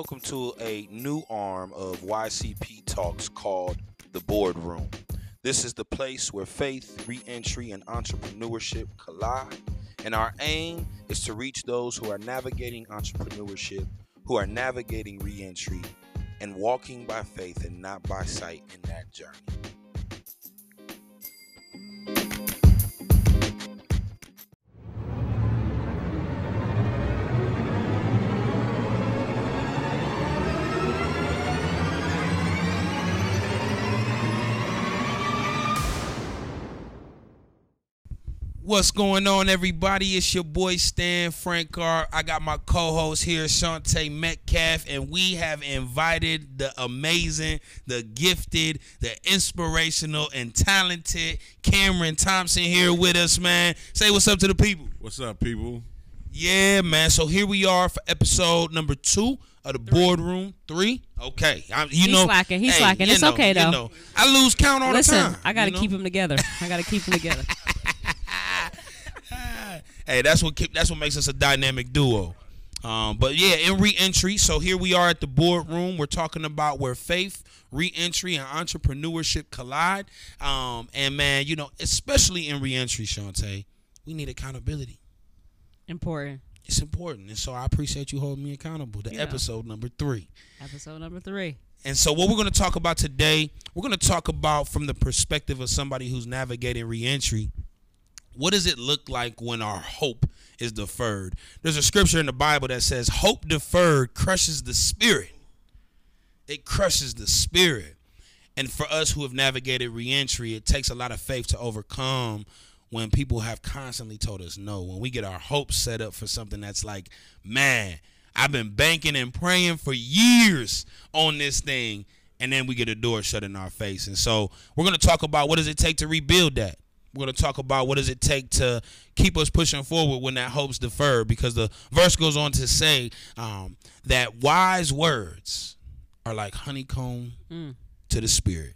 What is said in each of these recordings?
welcome to a new arm of YCP Talks called The Boardroom. This is the place where faith, reentry, and entrepreneurship collide. And our aim is to reach those who are navigating entrepreneurship, who are navigating reentry, and walking by faith and not by sight in that journey. What's going on, everybody? It's your boy Stan Frank Frankar. I got my co-host here, Shantae Metcalf, and we have invited the amazing, the gifted, the inspirational, and talented Cameron Thompson here with us, man. Say what's up to the people. What's up, people? Yeah, man. So here we are for episode number two of the boardroom. Three. Okay, I, you He's know, slacking. He's hey, slacking. It's know, okay, you though. know. I lose count all Listen, the time. I got to you know? keep them together. I got to keep them together. Hey, that's what keep, that's what makes us a dynamic duo. Um, but yeah, in reentry. So here we are at the boardroom. We're talking about where faith, reentry, and entrepreneurship collide. Um, and man, you know, especially in reentry, Shantae, we need accountability. Important. It's important, and so I appreciate you holding me accountable. The Yeah. episode number three. Episode number three. And so, what we're going to talk about today, we're going to talk about from the perspective of somebody who's navigating reentry. What does it look like when our hope is deferred? There's a scripture in the Bible that says, Hope deferred crushes the spirit. It crushes the spirit. And for us who have navigated reentry, it takes a lot of faith to overcome when people have constantly told us no. When we get our hopes set up for something that's like, man, I've been banking and praying for years on this thing, and then we get a door shut in our face. And so we're gonna talk about what does it take to rebuild that. We're gonna talk about what does it take to keep us pushing forward when that hope's deferred, because the verse goes on to say um, that wise words are like honeycomb Mm. to the spirit.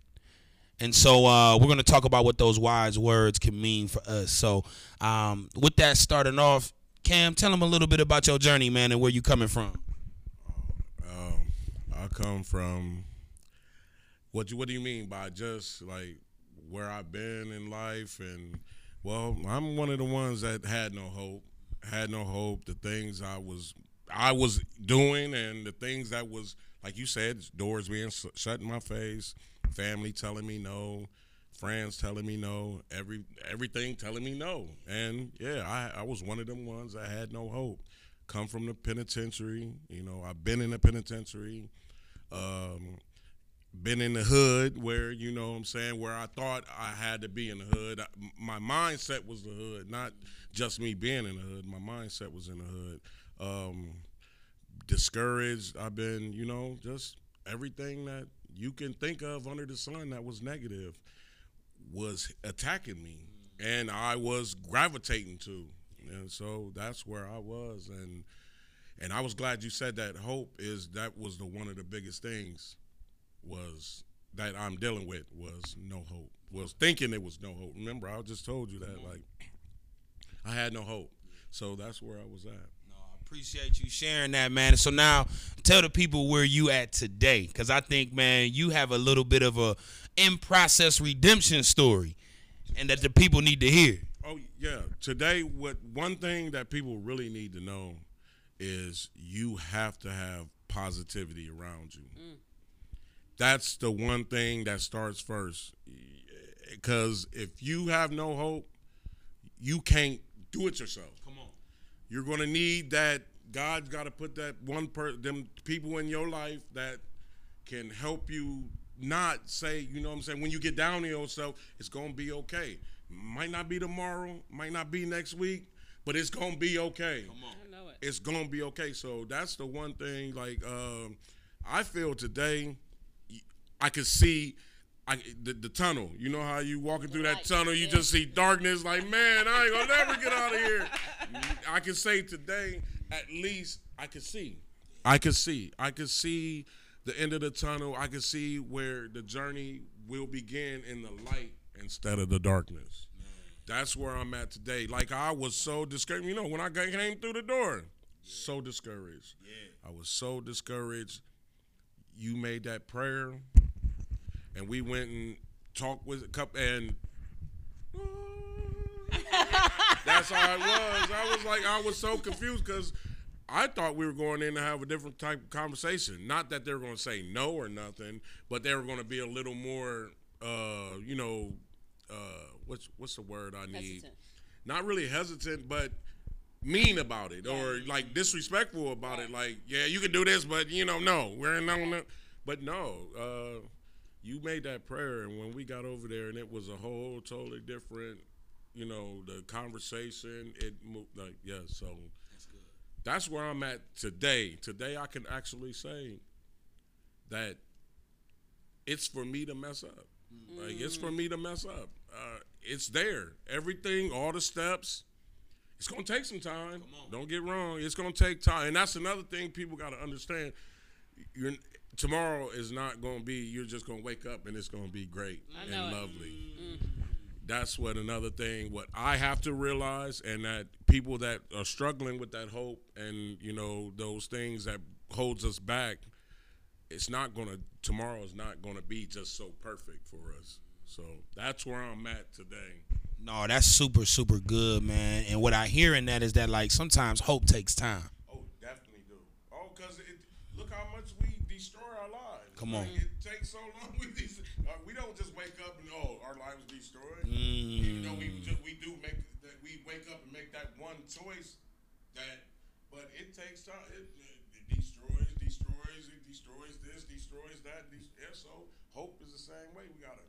And so uh, we're going to talk about what those wise words can mean for us. So um, with that starting off, Cam, tell them a little bit about your journey, man, and where you coming from. Um, I come from. What you What do you mean by just like where I've been in life? And well, I'm one of the ones that had no hope. Had no hope. The things I was I was doing, and the things that was like you said, doors being sh- shut in my face, family telling me no, friends telling me no, every everything telling me no. And yeah, I I was one of them ones that had no hope. Come from the penitentiary, you know. I've been in the penitentiary. Um, been in the hood where you know what I'm saying where I thought I had to be in the hood. I, my mindset was the hood, not just me being in the hood. My mindset was in the hood. Um, discouraged. I've been, you know, just everything that you can think of under the sun that was negative was attacking me, and I was gravitating to, and so that's where I was, and and I was glad you said that. Hope is that was the one of the biggest things was that I'm dealing with was no hope. Was thinking it was no hope. Remember, I just told you that mm-hmm. like I had no hope. So that's where I was at. No, I appreciate you sharing that, man. So now tell the people where you at today, because I think, man, you have a little bit of a in process redemption story, and that the people need to hear. Oh yeah. Today what one thing that people really need to know is you have to have positivity around you. Mm. That's the one thing that starts first. Cuz if you have no hope, you can't do it yourself. Come on. You're going to need that God's got to put that one per them people in your life that can help you not say, you know what I'm saying, when you get down to yourself, it's going to be okay. Might not be tomorrow, might not be next week, but it's going to be okay. Come on. I know it. It's going to be okay. So that's the one thing like um I feel today I could see I, the, the tunnel. You know how you walking through that tunnel, you just see darkness. Like, man, I ain't gonna never get out of here. I can say today, at least I could see. I could see. I could see the end of the tunnel. I could see where the journey will begin in the light instead of the darkness. That's where I'm at today. Like I was so discouraged. You know, when I came through the door, So discouraged. Yeah. I was so discouraged. You made that prayer, and we went and talked with a couple, and that's how it was. I was like, I was so confused because I thought we were going in to have a different type of conversation. Not that they were going to say no or nothing, but they were going to be a little more, uh, you know, uh, what's what's the word I need? Hesitant. Not really hesitant, but mean about it or like disrespectful about it. Like, yeah, you can do this, but you know, no, we're not. But no, uh, you made that prayer, and when we got over there, and it was a whole totally different. You know, the conversation. It moved like yeah. So that's good. That's where I'm at today. Today, I can actually say that it's for me to mess up. Like it's for me to mess up. Uh, it's there. Everything, all the steps. It's gonna take some time. Don't get wrong. It's gonna take time, and that's another thing people got to understand. You're, tomorrow is not gonna be. You're just gonna wake up and it's gonna be great and it. lovely. Mm-hmm. That's what another thing. What I have to realize, and that people that are struggling with that hope and you know those things that holds us back, it's not gonna. Tomorrow is not gonna be just so perfect for us. So that's where I'm at today. No, that's super, super good, man. And what I hear in that is that like sometimes hope takes time. Oh, definitely do. Oh, cause it look how much we destroy our lives. Come on. Like, it takes so long with these. Uh, we don't just wake up and oh, our lives destroyed. Mm. You know, we just, we do make that. We wake up and make that one choice. That, but it takes time. It, it destroys, destroys, it destroys this, destroys that. Des- yeah, so hope is the same way. We gotta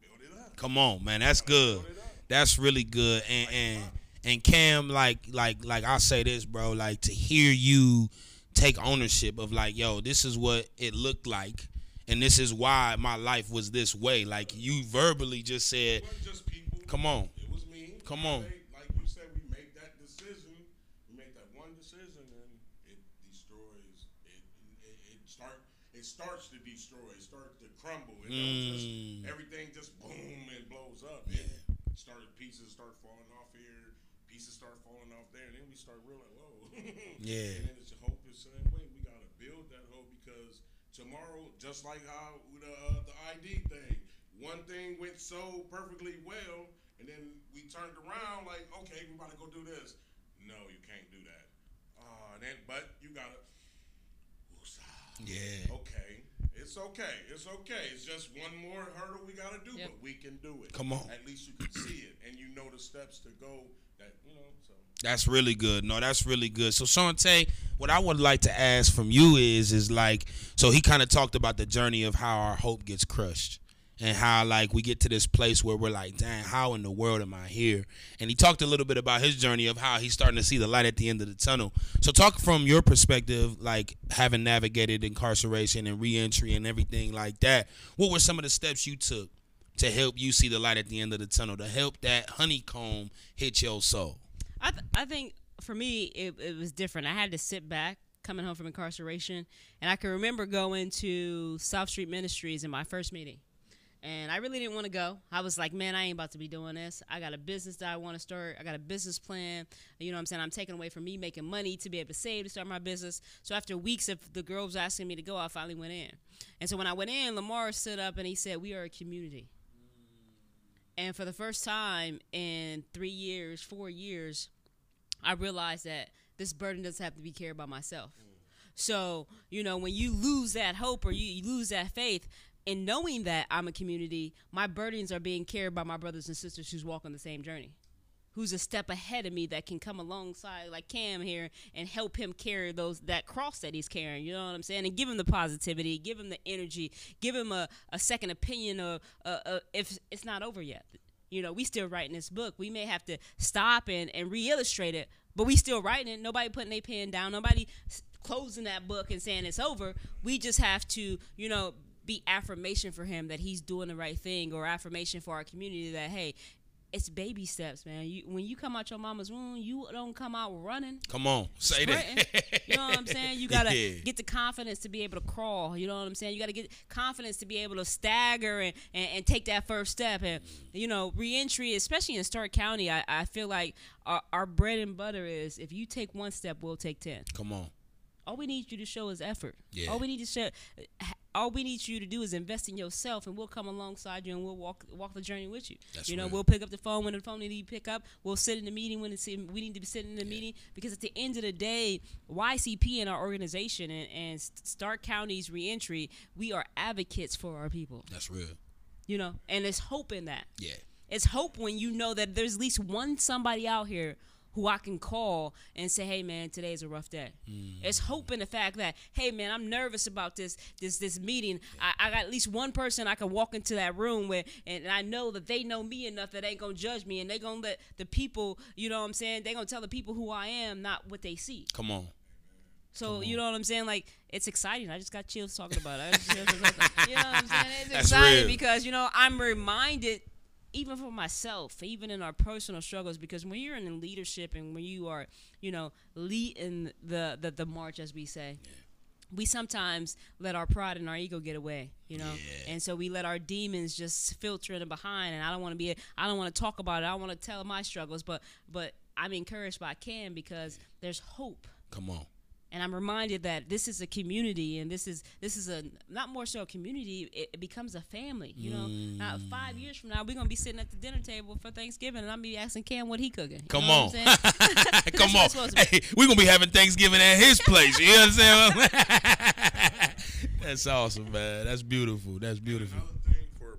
build it up. Come on, man. That's good. Build it up. That's really good. And and and Cam, like like like I'll say this, bro. Like to hear you take ownership of like, yo, this is what it looked like, and this is why my life was this way. Like you verbally just said, just people. Come on. It was me. Come on. like you said, we make that decision. We make that one decision, and it destroys. It it, it start. It starts to destroy. It starts to crumble. It Mm. just everything just boom and blows up. It started pieces start falling off here. Pieces start falling off there, and then we start realizing, whoa. Yeah. And then it's hope the same way. We gotta build that hope because tomorrow, just like how the uh, the ID thing, one thing went so perfectly well, and then we turned around like, okay, we about to go do this. No, you can't do that. Uh, then, but you gotta. yeah, Okay, it's okay. It's okay. It's just one more hurdle we gotta do, Yep. but we can do it. Come on. At least you can see it, and you know the steps to go. That you know. So that's really good. No, that's really good. So Shantae, what I would like to ask from you is is like, so he kind of talked about the journey of how our hope gets crushed. And how like we get to this place where we're like, dang, how in the world am I here? And he talked a little bit about his journey of how he's starting to see the light at the end of the tunnel. So talk from your perspective, like having navigated incarceration and reentry and everything like that. What were some of the steps you took to help you see the light at the end of the tunnel, to help that honeycomb hit your soul? I, th- I think for me it, it was different. I had to sit back coming home from incarceration, and I can remember going to South Street Ministries in my first meeting. And I really didn't want to go. I was like, man, I ain't about to be doing this. I got a business that I want to start. I got a business plan. You know what I'm saying? I'm taking away from me making money to be able to save to start my business. So after weeks of the girls asking me to go, I finally went in. And so when I went in, Lamar stood up and he said, We are a community. And for the first time in three years, four years, I realized that this burden doesn't have to be carried by myself. So, you know, when you lose that hope or you, you lose that faith, in knowing that I'm a community, my burdens are being carried by my brothers and sisters who's walking the same journey. Who's a step ahead of me that can come alongside like Cam here and help him carry those that cross that he's carrying. You know what I'm saying? And give him the positivity, give him the energy, give him a, a second opinion of uh, uh, if it's not over yet. You know, we still writing this book. We may have to stop and, and re-illustrate it, but we still writing it. Nobody putting their pen down. Nobody closing that book and saying it's over. We just have to, you know, be affirmation for him that he's doing the right thing, or affirmation for our community that hey, it's baby steps, man. You when you come out your mama's womb, you don't come out running. Come on, say that. you know what I'm saying? You gotta Yeah. get the confidence to be able to crawl. You know what I'm saying? You gotta get confidence to be able to stagger and, and, and take that first step. And you know, reentry, especially in Stark County, I, I feel like our, our bread and butter is if you take one step, we'll take ten. Come on. All we need you to show is effort. Yeah. All we need to show, all we need you to do is invest in yourself, and we'll come alongside you and we'll walk walk the journey with you. That's you know, real. we'll pick up the phone when the phone need to pick up. We'll sit in the meeting when it's, we need to be sitting in the meeting because at the end of the day, YCP and our organization and, and Stark County's reentry, we are advocates for our people. That's real. You know, and there's hope in that. Yeah. It's hope when you know that there's at least one somebody out here who I can call and say, "Hey, man, today's a rough day." Mm. It's hope in the fact that, "Hey, man, I'm nervous about this this this meeting. I, I got at least one person I can walk into that room with, and I know that they know me enough that they ain't gonna judge me, and they gonna let the people, you know what I'm saying? They gonna tell the people who I am, not what they see. Come on. So you know what I'm saying? Like it's exciting. I just got chills talking about it. I just- you know what I'm saying? It's That's exciting real. because you know I'm reminded, even for myself, even in our personal struggles, because when you're in leadership and when you are, you know, leading the the, the march, as we say. We sometimes let our pride and our ego get away, you know, Yeah. and so we let our demons just filter in behind. And I don't want to be, I don't want to talk about it. I don't want to tell my struggles, but but I'm encouraged by Cam because there's hope Come on. And I'm reminded that this is a community, and this is this is a not more so a community. It, it becomes a family. You know, mm. now five years from now, we're gonna be sitting at the dinner table for Thanksgiving, and I'm gonna be asking Cam what he cooking. Come on. what I'm saying? Come on. it's supposed to be. Hey, we're gonna be having Thanksgiving at his place. You know what I'm saying? That's awesome, man. That's beautiful. That's beautiful. Another thing for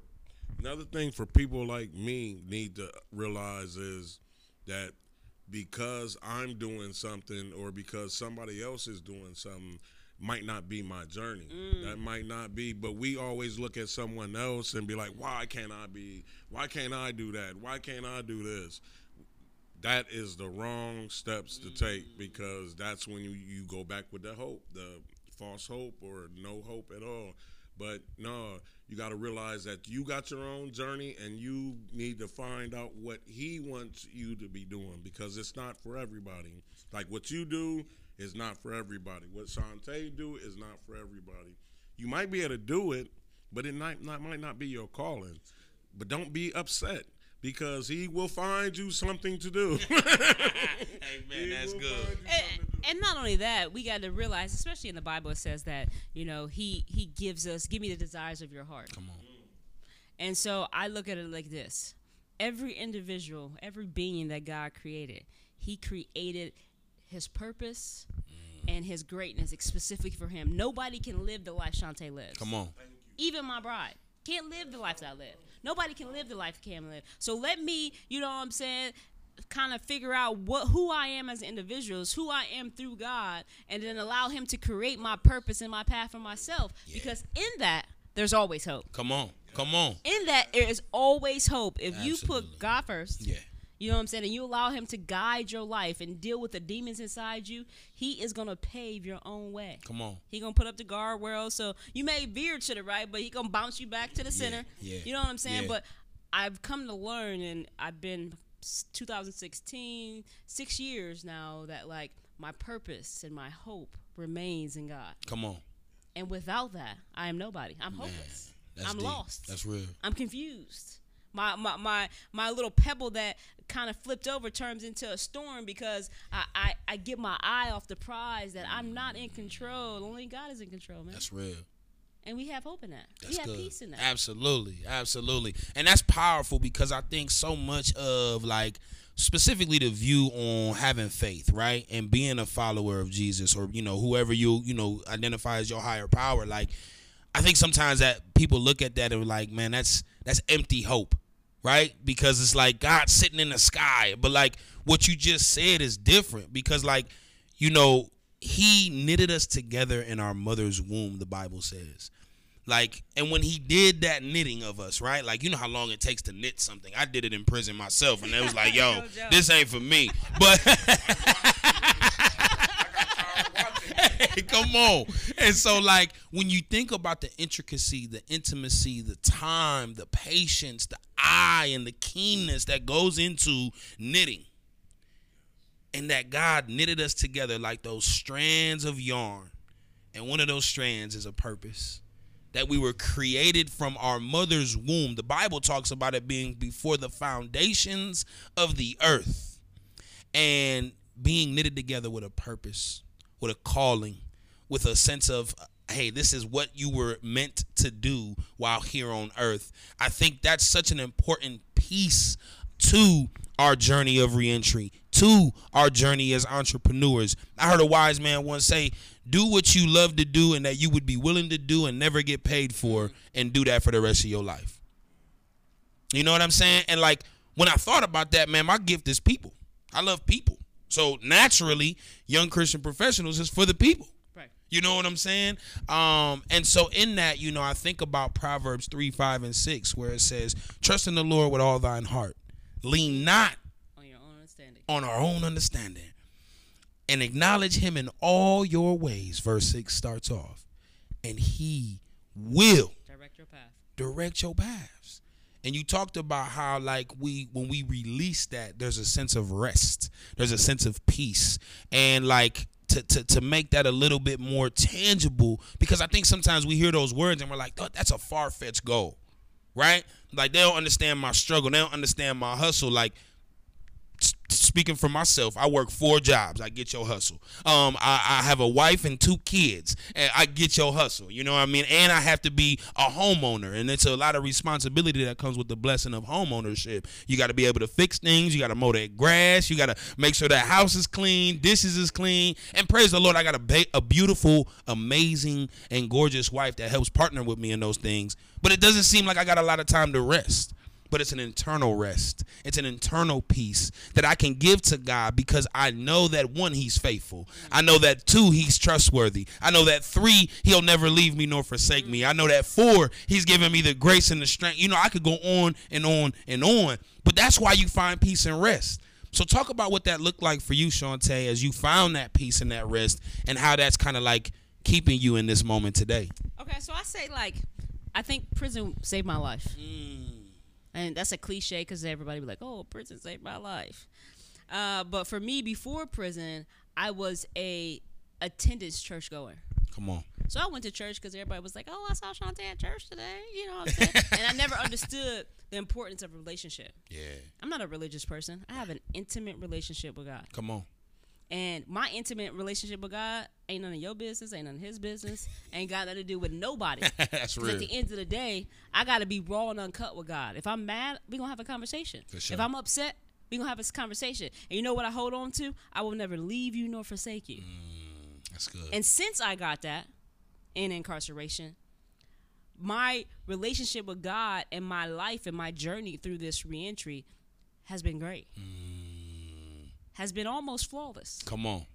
another thing for people like me need to realize is that because I'm doing something or because somebody else is doing something might not be my journey. Mm. That might not be, but we always look at someone else and be like, "Why can't I be? Why can't I do that? Why can't I do this?" That is the wrong steps to take mm. because that's when you, you go back with the hope, the false hope or no hope at all. But no, you got to realize that you got your own journey and you need to find out what he wants you to be doing because it's not for everybody. Like what you do is not for everybody. What Shantae do is not for everybody. You might be able to do it, but it might not might not be your calling. But don't be upset because he will find you something to do. Hey man, He that's good. and, something to do. and not only that, we got to realize, especially in the Bible, it says that you know he he gives us, give me the desires of your heart. Come on. And so I look at it like this every individual, every being that God created, He created His purpose mm. and His greatness specifically for Him. Nobody can live the life Shantae lives. Come on. Even my bride can't live the life that I live. Nobody can live the life Cam live. So let me, you know what I'm saying, kind of figure out what who I am as individuals, who I am through God, and then allow Him to create my purpose and my path for myself. Because in that, there's always hope Come on. Come on. in that there is always hope if you put God first. Yeah. You know what I'm saying? And you allow him to guide your life and deal with the demons inside you, he is gonna pave your own way. Come on. He gonna put up the guardrails so you may veer to the right, but he gonna bounce you back to the center. yeah, You know what I'm saying? yeah. But I've come to learn, and I've been 2016, six years now that like my purpose and my hope remains in God. Come on. And without that, I am nobody. I'm hopeless. That's I'm deep. lost. That's real. I'm confused. My my my my little pebble that kind of flipped over turns into a storm because I, I I get my eye off the prize that I'm not in control. Only God is in control, man. That's real. and we have hope in that. That's we have good. peace in that. Absolutely, absolutely, and that's powerful because I think so much of like specifically the view on having faith, right, and being a follower of Jesus, or you know whoever you you know identify as your higher power. Like, I think sometimes that people look at that and like, man, that's that's empty hope, right? Because it's like God sitting in the sky, but like what you just said is different because like you know he knitted us together in our mother's womb the bible says. Like and when he did that knitting of us right? Like you know how long it takes to knit something. I did it in prison myself and it was like yo No this ain't for me. But Come on. And so, like, when you think about the intricacy, the intimacy, the time, the patience, the eye, and the keenness that goes into knitting, and that God knitted us together like those strands of yarn, and one of those strands is a purpose. That we were created from our mother's womb. The Bible talks about it being before the foundations of the earth and being knitted together with a purpose, with a calling, with a sense of hey, this is what you were meant to do while here on earth. I think that's such an important piece to our journey of reentry, to our journey as entrepreneurs. I heard a wise man once say, do what you love to do and that you would be willing to do and never get paid for, and do that for the rest of your life. You know what I'm saying? And like when I thought about that, man, my gift is people. I love people. So naturally, young Christian professionals is for the people. You know what I'm saying? Um, and so in that, you know, I think about Proverbs 3, 5, and 6, where it says, Trust in the Lord with all thine heart. Lean not On your own understanding. on our own understanding. And acknowledge him in all your ways. Verse 6 starts off. And he will Direct your path. direct your paths. And you talked about how like we when we release that, there's a sense of rest. There's a sense of peace. And like to, to, to make that a little bit more tangible because I think sometimes we hear those words and we're like, oh, that's a far fetched goal. Right? Like they don't understand my struggle. They don't understand my hustle. Like speaking for myself, I work four jobs. I get your hustle. Um, I, I have a wife and two kids, and I get your hustle. You know what I mean? And I have to be a homeowner, and it's a lot of responsibility that comes with the blessing of homeownership. You got to be able to fix things. You got to mow that grass. You got to make sure that house is clean, dishes is clean, and praise the Lord, I got a ba- a beautiful, amazing, and gorgeous wife that helps partner with me in those things. But it doesn't seem like I got a lot of time to rest but it's an internal rest. It's an internal peace that I can give to God because I know that one, He's faithful. I know that two, He's trustworthy. I know that three, He'll never leave me nor forsake me. I know that four, He's given me the grace and the strength. You know, I could go on and on and on, but that's why you find peace and rest. So talk about what that looked like for you, Shantae, as you found that peace and that rest, and how that's kind of like keeping you in this moment today. Okay, so I say like, I think prison saved my life, mm. And that's a cliche because everybody be like, "Oh, prison saved my life," uh, but for me, before prison, I was a attendance church goer. Come on. So I went to church because everybody was like, "Oh, I saw Shantae at church today," you know what I'm saying? and I never understood the importance of a relationship. Yeah. I'm not a religious person. I have an intimate relationship with God. Come on. And my intimate relationship with God ain't none of your business, ain't none of his business, ain't got nothing to do with nobody. that's real. at the end of the day, I got to be raw and uncut with God. If I'm mad, we going to have a conversation. For sure. If I'm upset, we going to have a conversation. And you know what I hold on to? I will never leave you nor forsake you. Mm, that's good. And since I got that in incarceration, my relationship with God and my life and my journey through this reentry has been great. Mm. Has been almost flawless Come on.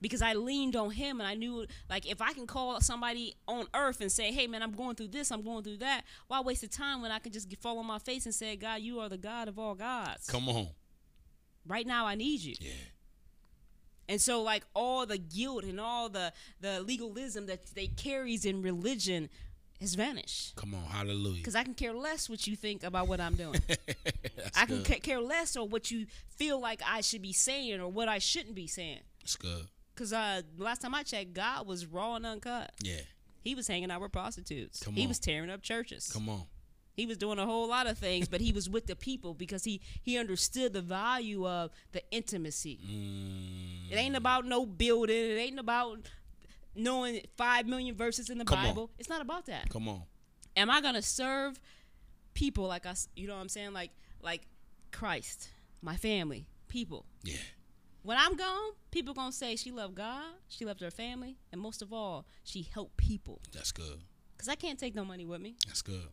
Because I leaned on him and I knew like if I can call somebody on earth and say, "Hey man, I'm going through this, I'm going through that." Why waste the time when I can just fall on my face and say, "God, you are the God of all gods." Come on. Right now I need you. Yeah. And so like all the guilt and all the the legalism that they carries in religion has vanished. Come on. Hallelujah. Because I can care less what you think about what I'm doing. I can good. care less or what you feel like I should be saying or what I shouldn't be saying. That's good. Because uh, last time I checked, God was raw and uncut. Yeah. He was hanging out with prostitutes. Come on. he was tearing up churches. Come on. He was doing a whole lot of things, but he was with the people because he he understood the value of the intimacy. Mm, It ain't about no building. It ain't about knowing five million verses in the Come on. Bible. It's not about that. come on. Am I gonna serve people like us? You know what I'm saying? Like like Christ, my family, people. Yeah. When I'm gone, people gonna say she loved God, she loved her family, and most of all, she helped people. That's good. Cause I can't take no money with me. That's good.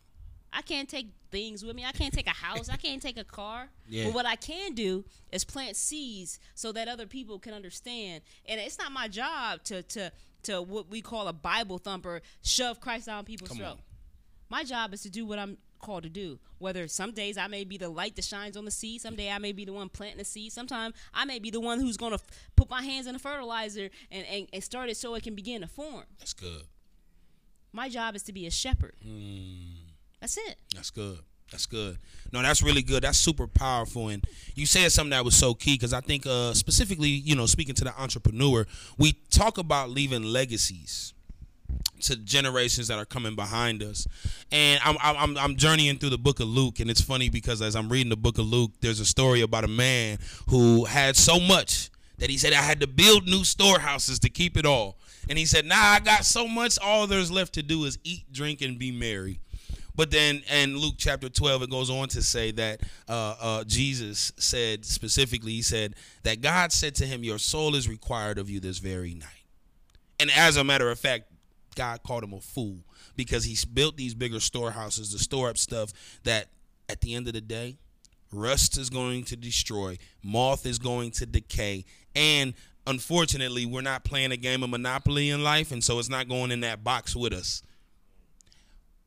I can't take things with me. I can't take a house. I can't take a car. Yeah. But what I can do is plant seeds so that other people can understand. And it's not my job to to to what we call a Bible thumper, shove Christ down people's Come throat. on. My job is to do what I'm called to do. Whether some days I may be the light that shines on the seed, some day I may be the one planting the seed, sometimes I may be the one who's gonna f- put my hands in the fertilizer and, and, and start it so it can begin to form. That's good. My job is to be a shepherd. That's it. That's good. That's good. No, that's really good. That's super powerful. And you said something that was so key because I think, uh, specifically, you know, speaking to the entrepreneur, we talk about leaving legacies to generations that are coming behind us. And I'm, I'm I'm journeying through the book of Luke, and it's funny because as I'm reading the book of Luke, there's a story about a man who had so much that he said I had to build new storehouses to keep it all. And he said, Nah, I got so much. All there's left to do is eat, drink, and be merry. But then in Luke chapter 12, it goes on to say that uh, uh, Jesus said specifically, he said that God said to him, Your soul is required of you this very night. And as a matter of fact, God called him a fool because he's built these bigger storehouses to store up stuff that at the end of the day, rust is going to destroy, moth is going to decay, and unfortunately, we're not playing a game of Monopoly in life, and so it's not going in that box with us.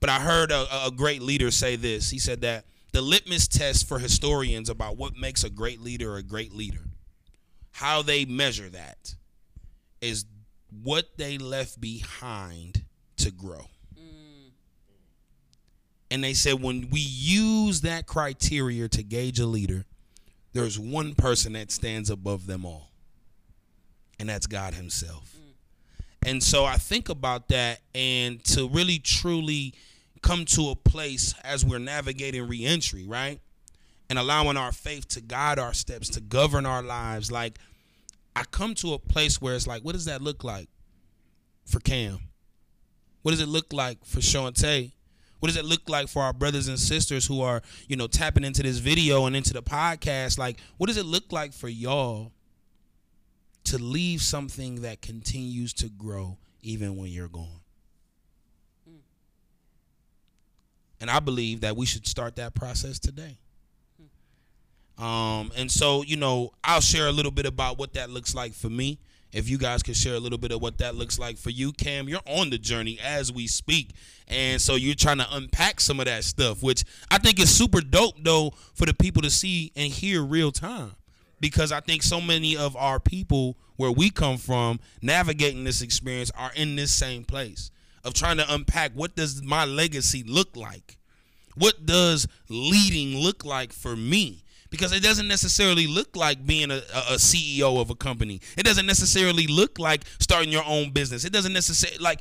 But I heard a, a great leader say this. He said that the litmus test for historians about what makes a great leader a great leader, how they measure that, is what they left behind to grow. Mm. And they said when we use that criteria to gauge a leader, there's one person that stands above them all, and that's God Himself. Mm. And so I think about that, and to really truly come to a place as we're navigating reentry, right? And allowing our faith to guide our steps, to govern our lives. Like, I come to a place where it's like, what does that look like for Cam? What does it look like for Shantae? What does it look like for our brothers and sisters who are, you know, tapping into this video and into the podcast? Like, what does it look like for y'all to leave something that continues to grow even when you're gone? Mm. And I believe that we should start that process today. Um, and so, you know, I'll share a little bit about what that looks like for me. If you guys could share a little bit of what that looks like for you, Cam, you're on the journey as we speak. And so you're trying to unpack some of that stuff, which I think is super dope, though, for the people to see and hear real time. Because I think so many of our people where we come from navigating this experience are in this same place of trying to unpack what does my legacy look like? What does leading look like for me? Because it doesn't necessarily look like being a, a, CEO of a company. It doesn't necessarily look like starting your own business. It doesn't necessarily like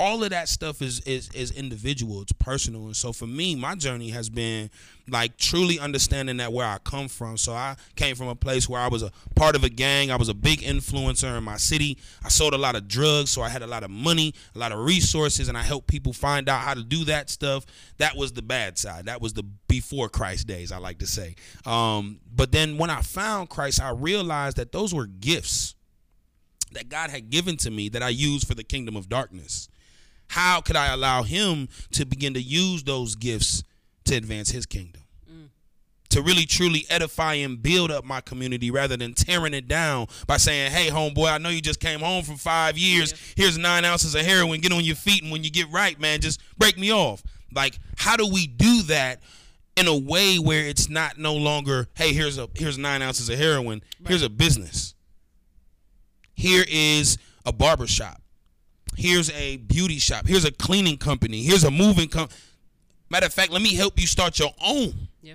all of that stuff is is is individual. It's personal, and so for me, my journey has been like truly understanding that where I come from. So I came from a place where I was a part of a gang. I was a big influencer in my city. I sold a lot of drugs, so I had a lot of money, a lot of resources, and I helped people find out how to do that stuff. That was the bad side. That was the before Christ days, I like to say. Um, but then when I found Christ, I realized that those were gifts that God had given to me that I used for the kingdom of darkness. How could I allow him to begin to use those gifts to advance his kingdom? To really truly edify and build up my community rather than tearing it down by saying, Hey, homeboy, I know you just came home from five years. Here's nine ounces of heroin. Get on your feet. And when you get right, man, just break me off. Like, how do we do that in a way where it's not no longer, hey, here's a here's nine ounces of heroin. Here's a business. Here is a barber shop. Here's a beauty shop. Here's a cleaning company. Here's a moving company. Matter of fact, let me help you start your own. Yeah.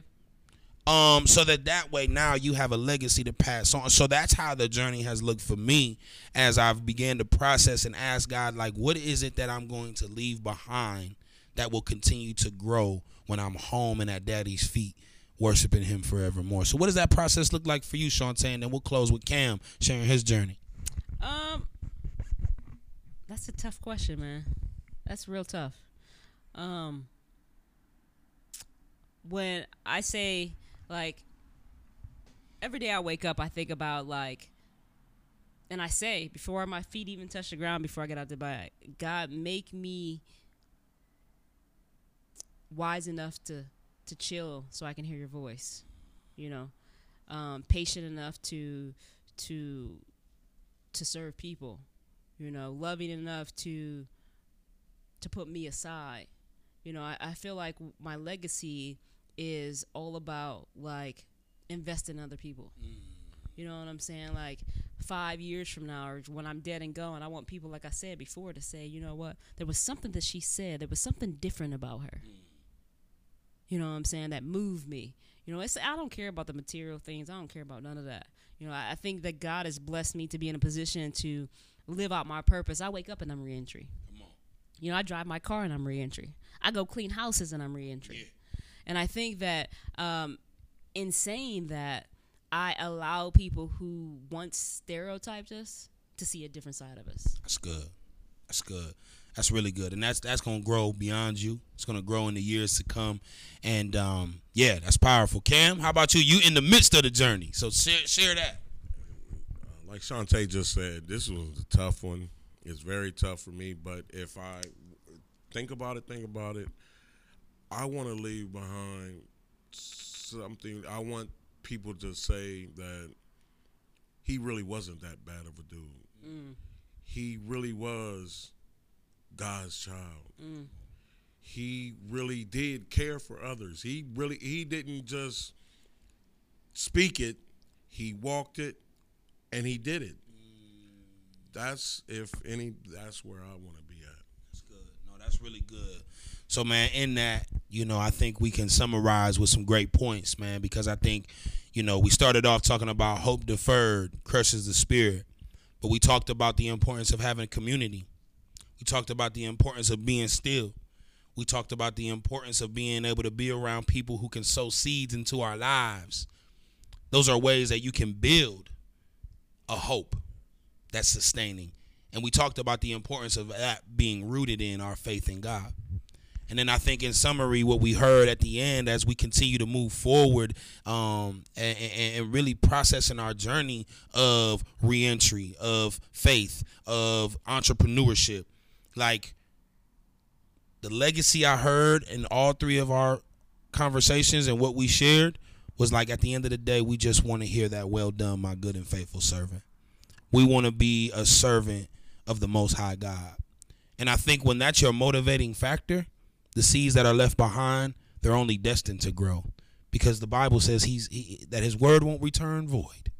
Um, so that that way now you have a legacy to pass on. So that's how the journey has looked for me as I've began to process and ask God, like, what is it that I'm going to leave behind that will continue to grow when I'm home and at Daddy's feet, worshiping Him forevermore. So, what does that process look like for you, Shantae? And then we'll close with Cam sharing his journey. Um, that's a tough question, man. That's real tough. Um, when I say like every day I wake up, I think about like, and I say before my feet even touch the ground, before I get out the bed, God make me wise enough to to chill so I can hear your voice. You know, um, patient enough to to to serve people. You know, loving enough to to put me aside. You know, I, I feel like my legacy is all about like investing in other people. Mm. You know what I'm saying? Like five years from now, or when I'm dead and gone, I want people, like I said before, to say, you know what? There was something that she said. There was something different about her. Mm. You know what I'm saying? That moved me. You know, it's I don't care about the material things. I don't care about none of that. You know, I, I think that God has blessed me to be in a position to live out my purpose. I wake up and I'm reentry. Come on. You know, I drive my car and I'm reentry. I go clean houses and I'm reentry. And I think that um, in saying that, I allow people who once stereotyped us to see a different side of us. That's good. That's good. That's really good, and that's that's gonna grow beyond you. It's gonna grow in the years to come, and um, yeah, that's powerful. Cam, how about you? You in the midst of the journey, so share share that. Like Shantae just said, this was a tough one. It's very tough for me, but if I think about it, think about it, I want to leave behind something. I want people to say that he really wasn't that bad of a dude. Mm. He really was God's child. Mm. He really did care for others. He really he didn't just speak it, he walked it and he did it. That's if any that's where I want to be at. That's good. No, that's really good. So, man, in that, you know, I think we can summarize with some great points, man, because I think, you know, we started off talking about hope deferred crushes the spirit, but we talked about the importance of having a community. We talked about the importance of being still. We talked about the importance of being able to be around people who can sow seeds into our lives. Those are ways that you can build a hope that's sustaining. And we talked about the importance of that being rooted in our faith in God. And then I think, in summary, what we heard at the end as we continue to move forward um, and, and, really processing our journey of reentry, of faith, of entrepreneurship, like the legacy I heard in all three of our conversations and what we shared was like at the end of the day, we just want to hear that well done, my good and faithful servant. We want to be a servant of the Most High God. And I think when that's your motivating factor, the seeds that are left behind, they're only destined to grow because the Bible says he's he, that his word won't return void.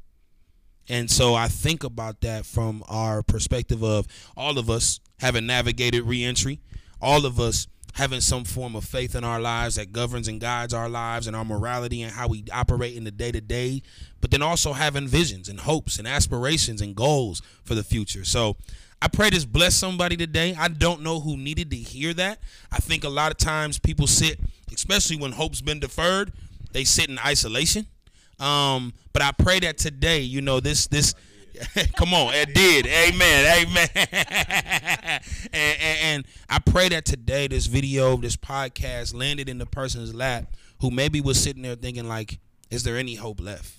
And so I think about that from our perspective of all of us having navigated reentry, all of us having some form of faith in our lives that governs and guides our lives and our morality and how we operate in the day to day, but then also having visions and hopes and aspirations and goals for the future. So I pray this bless somebody today. I don't know who needed to hear that. I think a lot of times people sit, especially when hope's been deferred, they sit in isolation. Um, but I pray that today, you know, this this come on, it did. Amen. Amen. and, and, and I pray that today this video, this podcast landed in the person's lap who maybe was sitting there thinking like, is there any hope left?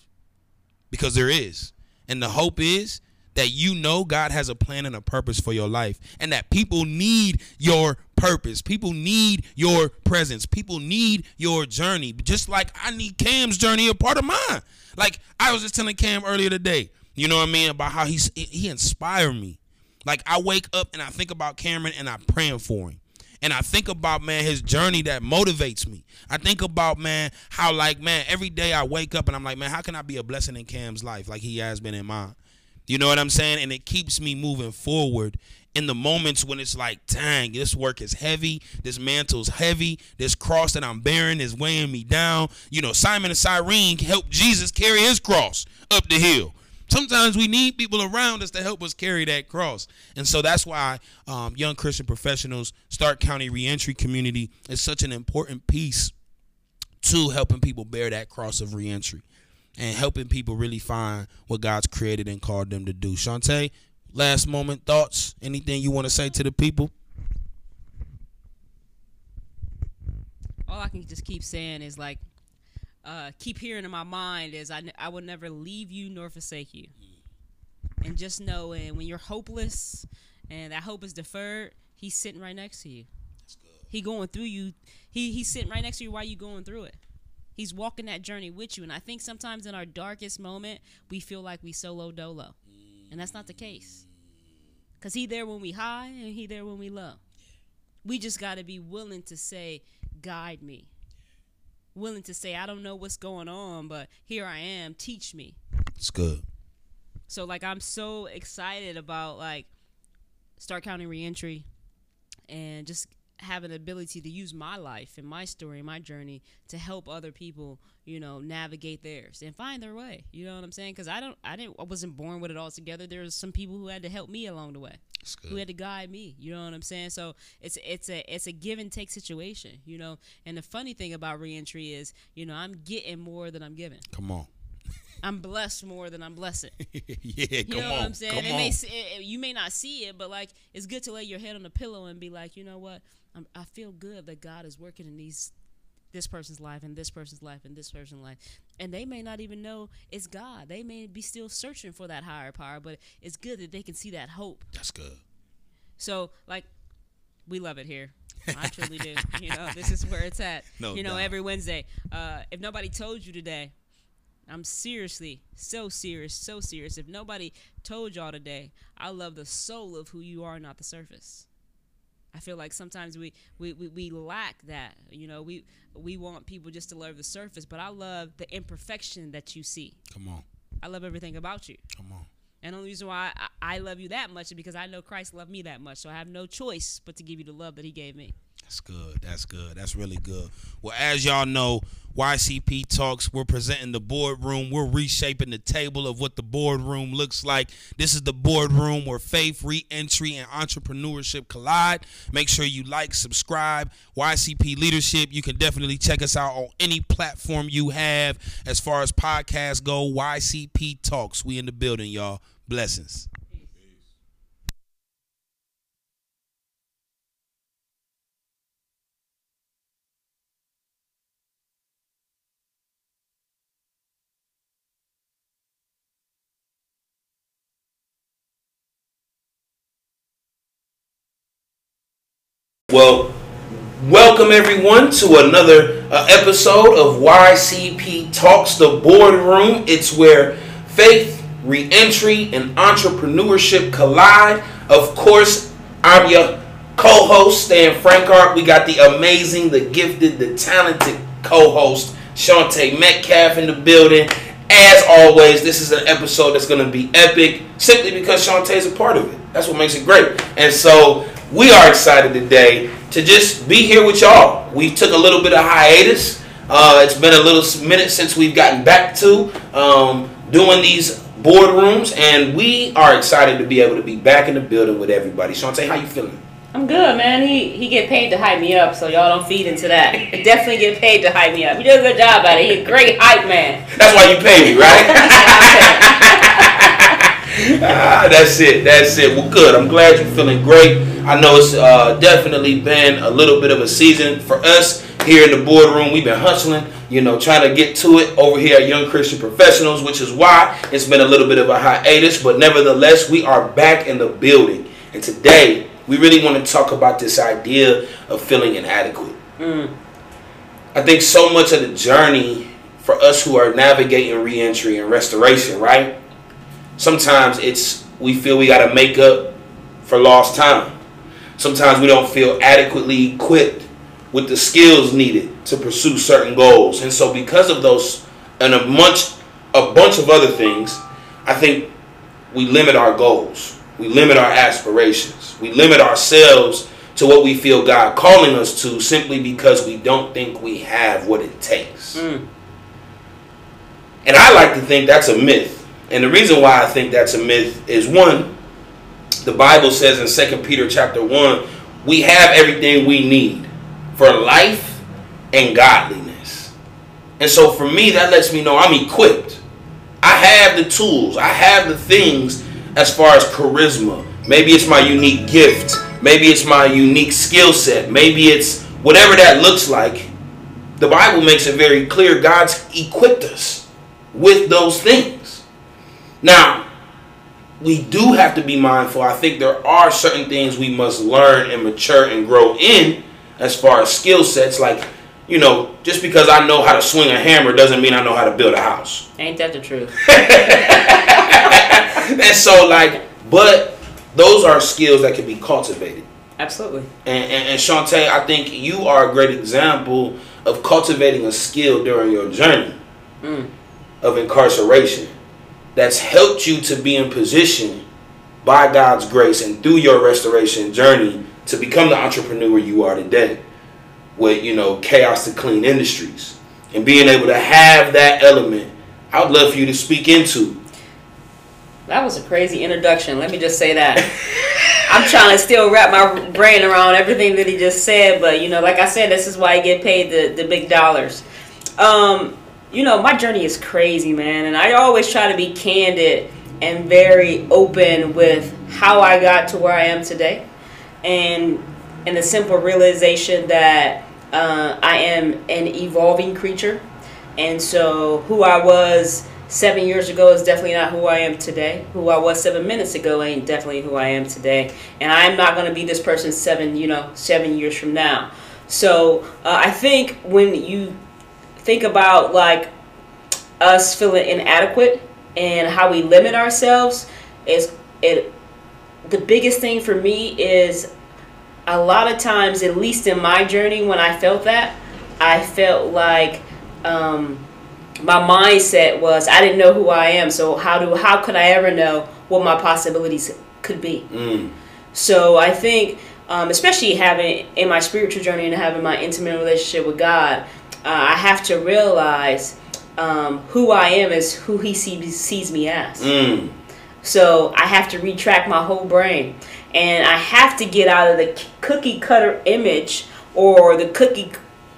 Because there is. And the hope is that you know God has a plan and a purpose for your life and that people need your purpose. People need your presence. People need your journey. Just like I need Cam's journey a part of mine. Like I was just telling Cam earlier today, you know what I mean, about how he's he inspired me. Like I wake up and I think about Cameron and I'm praying for him. And I think about man his journey that motivates me. I think about man how like man every day I wake up and I'm like man how can I be a blessing in Cam's life like he has been in mine. You know what I'm saying? And it keeps me moving forward in the moments when it's like, dang, this work is heavy, this mantle's heavy, this cross that I'm bearing is weighing me down. You know, Simon of Cyrene helped Jesus carry his cross up the hill. Sometimes we need people around us to help us carry that cross. And so that's why um, Young Christian Professionals, Stark County Reentry Community is such an important piece to helping people bear that cross of reentry and helping people really find what God's created and called them to do. Shantae, last moment thoughts? Anything you want to say to the people? All I can just keep saying is like, uh, keep hearing in my mind is I, I will never leave you nor forsake you. And just know, and when you're hopeless and that hope is deferred, he's sitting right next to you. He going through you. He he's sitting right next to you while you going through it. He's walking that journey with you. And I think sometimes in our darkest moment, we feel like we solo dolo. And that's not the case. Cause he there when we high and he there when we low. we just got to be willing to say, guide me. Willing to say, I don't know what's going on, but here I am. Teach me. It's good. So like I'm so excited about like Stark County reentry and just have an ability to use my life and my story and my journey to help other people, you know, navigate theirs and find their way. You know what I'm saying? Because I don't, I didn't, I wasn't born with it all together. There's some people who had to help me along the way, who had to guide me. You know what I'm saying? So it's it's a it's a give and take situation. You know, and the funny thing about reentry is, you know, I'm getting more than I'm giving. Come on. I'm blessed more than I'm blessing. yeah, come You know on. what I'm saying? On. may, it- you may not see it, but like it's good to lay your head on the pillow and be like, you know what? I'm, I feel good that God is working in these this person's life and this person's life and this person's life, and they may not even know it's God. They may be still searching for that higher power, but it's good that they can see that hope. That's good. So like, we love it here. I truly do. You know, this is where it's at. No you know, every Wednesday. Uh, if nobody told you today, I'm seriously, so serious, so serious. If nobody told y'all today, I love the soul of who you are, not the surface. I feel like sometimes we, we, we, we lack that. You know, we we want people just to love the surface, but I love the imperfection that you see. Come on. I love everything about you. Come on. And the only reason why I, I love you that much is because I know Christ loved me that much. So I have no choice but to give you the love that He gave me. That's good. That's good. That's really good. Well, as y'all know, YCP Talks, we're presenting the boardroom. We're reshaping the table of what the boardroom looks like. This is the boardroom where faith, re entry, and entrepreneurship collide. Make sure you like, subscribe. YCP Leadership. You can definitely check us out on any platform you have. As far as podcasts go, YCP Talks. We in the building, y'all. Blessings. Well, welcome everyone to another uh, episode of YCP Talks, the boardroom. It's where faith, reentry, and entrepreneurship collide. Of course, I'm your co-host, Stan Frankart. We got the amazing, the gifted, the talented co-host, Shantae Metcalf in the building. As always, this is an episode that's going to be epic simply because Shantae is a part of it. That's what makes it great. And so we are excited today to just be here with y'all. We took a little bit of hiatus. Uh, it's been a little minute since we've gotten back to um, doing these boardrooms, and we are excited to be able to be back in the building with everybody. Shantae, how you feeling? I'm good, man. He he get paid to hype me up, so y'all don't feed into that. Definitely get paid to hype me up. He does a good job at it. He's a great hype man. That's why you pay me, right? ah, that's it. That's it. Well, good. I'm glad you're feeling great. I know it's uh, definitely been a little bit of a season for us here in the boardroom. We've been hustling, you know, trying to get to it over here at Young Christian Professionals, which is why it's been a little bit of a hiatus. But nevertheless, we are back in the building. And today, we really want to talk about this idea of feeling inadequate. I think so much of the journey for us who are navigating reentry and restoration, right? Sometimes it's we feel we got to make up for lost time. Sometimes we don't feel adequately equipped with the skills needed to pursue certain goals. And so because of those and a bunch a bunch of other things, I think we limit our goals. We limit our aspirations. We limit ourselves to what we feel God calling us to simply because we don't think we have what it takes. Hmm. And I like to think that's a myth. And the reason why I think that's a myth is one, the Bible says in 2 Peter chapter 1, we have everything we need for life and godliness. And so for me, that lets me know I'm equipped. I have the tools, I have the things as far as charisma. Maybe it's my unique gift, maybe it's my unique skill set, maybe it's whatever that looks like. The Bible makes it very clear God's equipped us with those things. Now, we do have to be mindful. I think there are certain things we must learn and mature and grow in as far as skill sets. Like, you know, just because I know how to swing a hammer doesn't mean I know how to build a house. Ain't that the truth? and so, like, but those are skills that can be cultivated. Absolutely. And, and, and Shantae, I think you are a great example of cultivating a skill during your journey Mm. of incarceration that's helped you to be in position by God's grace and through your restoration journey to become the entrepreneur you are today with, you know, Chaos to Clean Industries. And being able to have that element, I would love for you to speak into. That was a crazy introduction. Let me just say that. I'm trying to still wrap my brain around everything that he just said, but you know, like I said, this is why I get paid the, the big dollars. Um, you know, my journey is crazy, man, and I always try to be candid and very open with how I got to where I am today, and and the simple realization that uh, I am an evolving creature, and so who I was seven years ago is definitely not who I am today. Who I was seven minutes ago ain't definitely who I am today, and I'm not going to be this person seven, you know, seven years from now. So uh, I think when you think about like us feeling inadequate and how we limit ourselves, is it the biggest thing for me is a lot of times, at least in my journey, when I felt that, I felt like. Um, my mindset was I didn't know who I am, so how do how could I ever know what my possibilities could be? Mm. So I think, um, especially having in my spiritual journey and having my intimate relationship with God, I have to realize um, who I am is who He sees sees me as. Mm. So I have to retract my whole brain, and I have to get out of the cookie cutter image or the cookie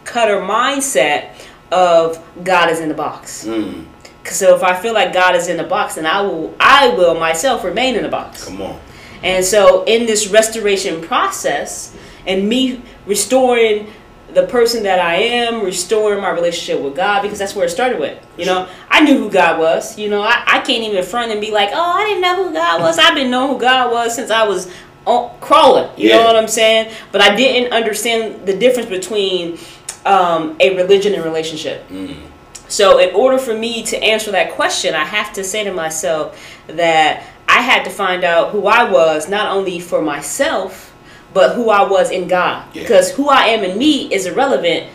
cutter mindset of God is in the box. Mm. So if I feel like God is in the box, then I will I will myself remain in the box. Come on. And so in this restoration process and me restoring the person that I am, restoring my relationship with God, because that's where it started with. You know, I knew who God was. You know, I, I can't even front and be like, oh, I didn't know who God was. I've been knowing who God was since I was on, crawling. You Yeah. know what I'm saying? But I didn't understand the difference between um, a religion and relationship. Mm. So, in order for me to answer that question, I have to say to myself that I had to find out who I was, not only for myself, but who I was in God. Yeah. Because who I am in me is irrelevant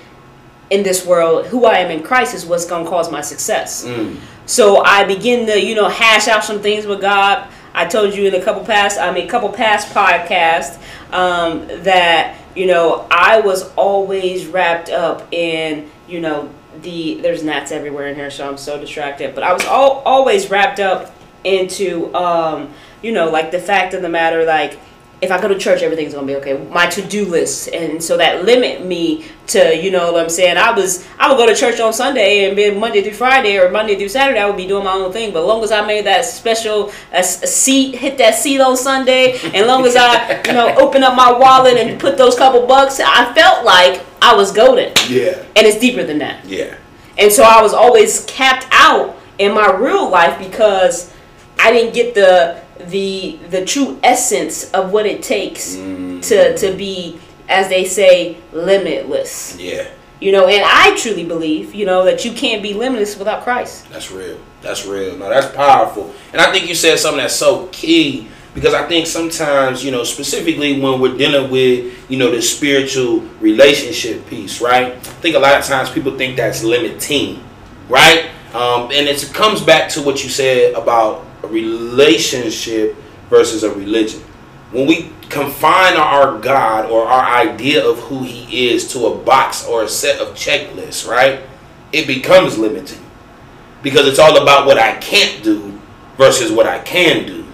in this world. Who I am in Christ is what's going to cause my success. Mm. So I begin to, you know, hash out some things with God. I told you in a couple past, I mean, a couple past podcasts um, that you know I was always wrapped up in, you know, the there's gnats everywhere in here, so I'm so distracted. But I was all, always wrapped up into, um, you know, like the fact of the matter, like if I go to church, everything's gonna be okay. My to-do list, and so that limit me to, you know what I'm saying. I was, I would go to church on Sunday and be Monday through Friday or Monday through Saturday. I would be doing my own thing. But long as I made that special a, a seat, hit that seat on Sunday, and long as I, you know, open up my wallet and put those couple bucks, I felt like I was golden. Yeah. And it's deeper than that. Yeah. And so I was always capped out in my real life because I didn't get the the the true essence of what it takes Mm. to to be as they say limitless. Yeah. You know, and I truly believe, you know, that you can't be limitless without Christ. That's real. That's real. No, that's powerful. And I think you said something that's so key because I think sometimes, you know, specifically when we're dealing with, you know, the spiritual relationship piece, right? I think a lot of times people think that's limiting, right? Um, and it comes back to what you said about a relationship versus a religion. When we confine our God or our idea of who He is to a box or a set of checklists, right? It becomes limiting because it's all about what I can't do versus what I can do.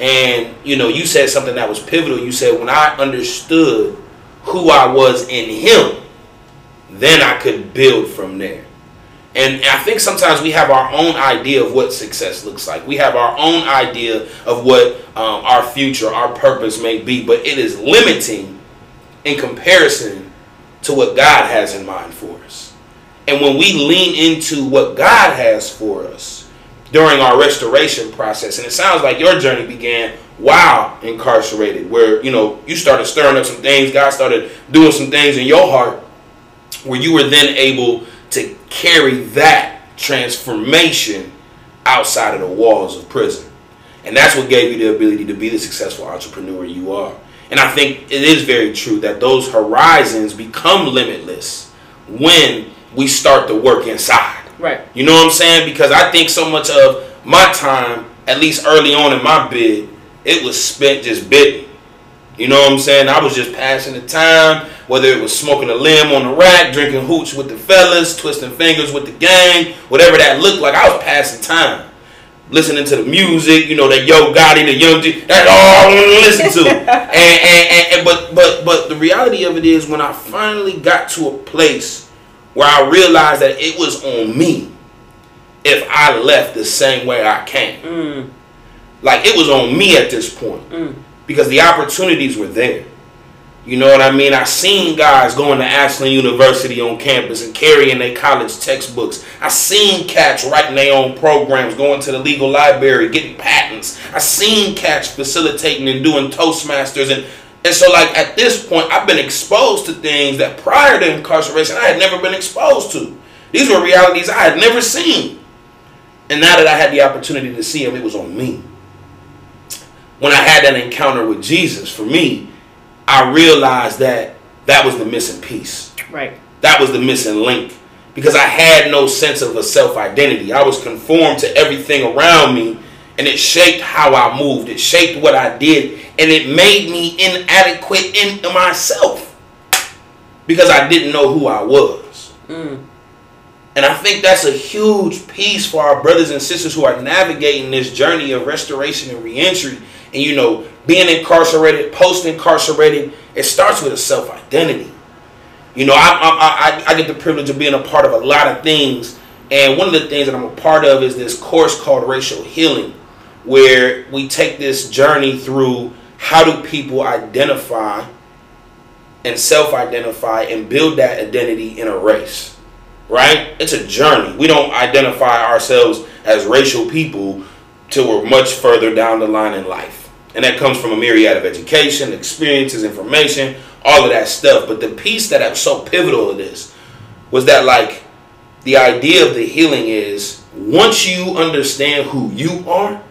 And you know, you said something that was pivotal. You said when I understood who I was in him, then I could build from there. And I think sometimes we have our own idea of what success looks like. We have our own idea of what um, our future, our purpose may be, but it is limiting in comparison to what God has in mind for us. And when we lean into what God has for us during our restoration process, and it sounds like your journey began while incarcerated, where you know you started stirring up some things, God started doing some things in your heart, where you were then able to carry that transformation outside of the walls of prison. And that's what gave you the ability to be the successful entrepreneur you are. And I think it is very true that those horizons become limitless when we start to work inside. Right. You know what I'm saying? Because I think so much of my time, at least early on in my bid, it was spent just bidding. You know what I'm saying? I was just passing the time, whether it was smoking a limb on the rack, drinking hooch with the fellas, twisting fingers with the gang, whatever that looked like, I was passing time. Listening to the music, you know, that Yo Gotti, the Young G, that's all I want to listen to. and, and, and, and but but but the reality of it is when I finally got to a place where I realized that it was on me if I left the same way I came. Mm. Like it was on me at this point mm. Because the opportunities were there. You know what I mean? I seen guys going to Ashland University on campus and carrying their college textbooks. I seen cats writing their own programs, going to the legal library, getting patents. I seen cats facilitating and doing Toastmasters and and so like at this point I've been exposed to things that prior to incarceration I had never been exposed to. These were realities I had never seen. And now that I had the opportunity to see them, it was on me when I had that encounter with Jesus, for me, I realized that that was the missing piece. Right. That was the missing link because I had no sense of a self identity. I was conformed to everything around me and it shaped how I moved. It shaped what I did and it made me inadequate in myself because I didn't know who I was. Mm. And I think that's a huge piece for our brothers and sisters who are navigating this journey of restoration and reentry. And you know, being incarcerated, post incarcerated, it starts with a self identity. You know, I, I, I, I get the privilege of being a part of a lot of things. And one of the things that I'm a part of is this course called Racial Healing, where we take this journey through how do people identify and self identify and build that identity in a race right? It's a journey. We don't identify ourselves as racial people till we're much further down the line in life. And that comes from a myriad of education, experiences, information, all of that stuff. But the piece that I'm so pivotal to this was that, like, the idea of the healing is once you understand who you are,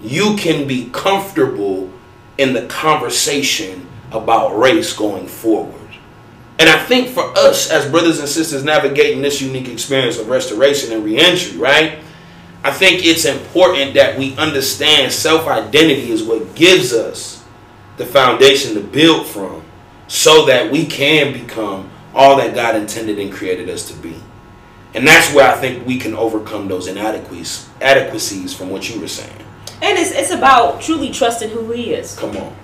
you can be comfortable in the conversation about race going forward. And I think for us as brothers and sisters navigating this unique experience of restoration and reentry, right? I think it's important that we understand self identity is what gives us the foundation to build from so that we can become all that God intended and created us to be. And that's where I think we can overcome those inadequacies adequacies from what you were saying. And it's it's about truly trusting who he is. Come on.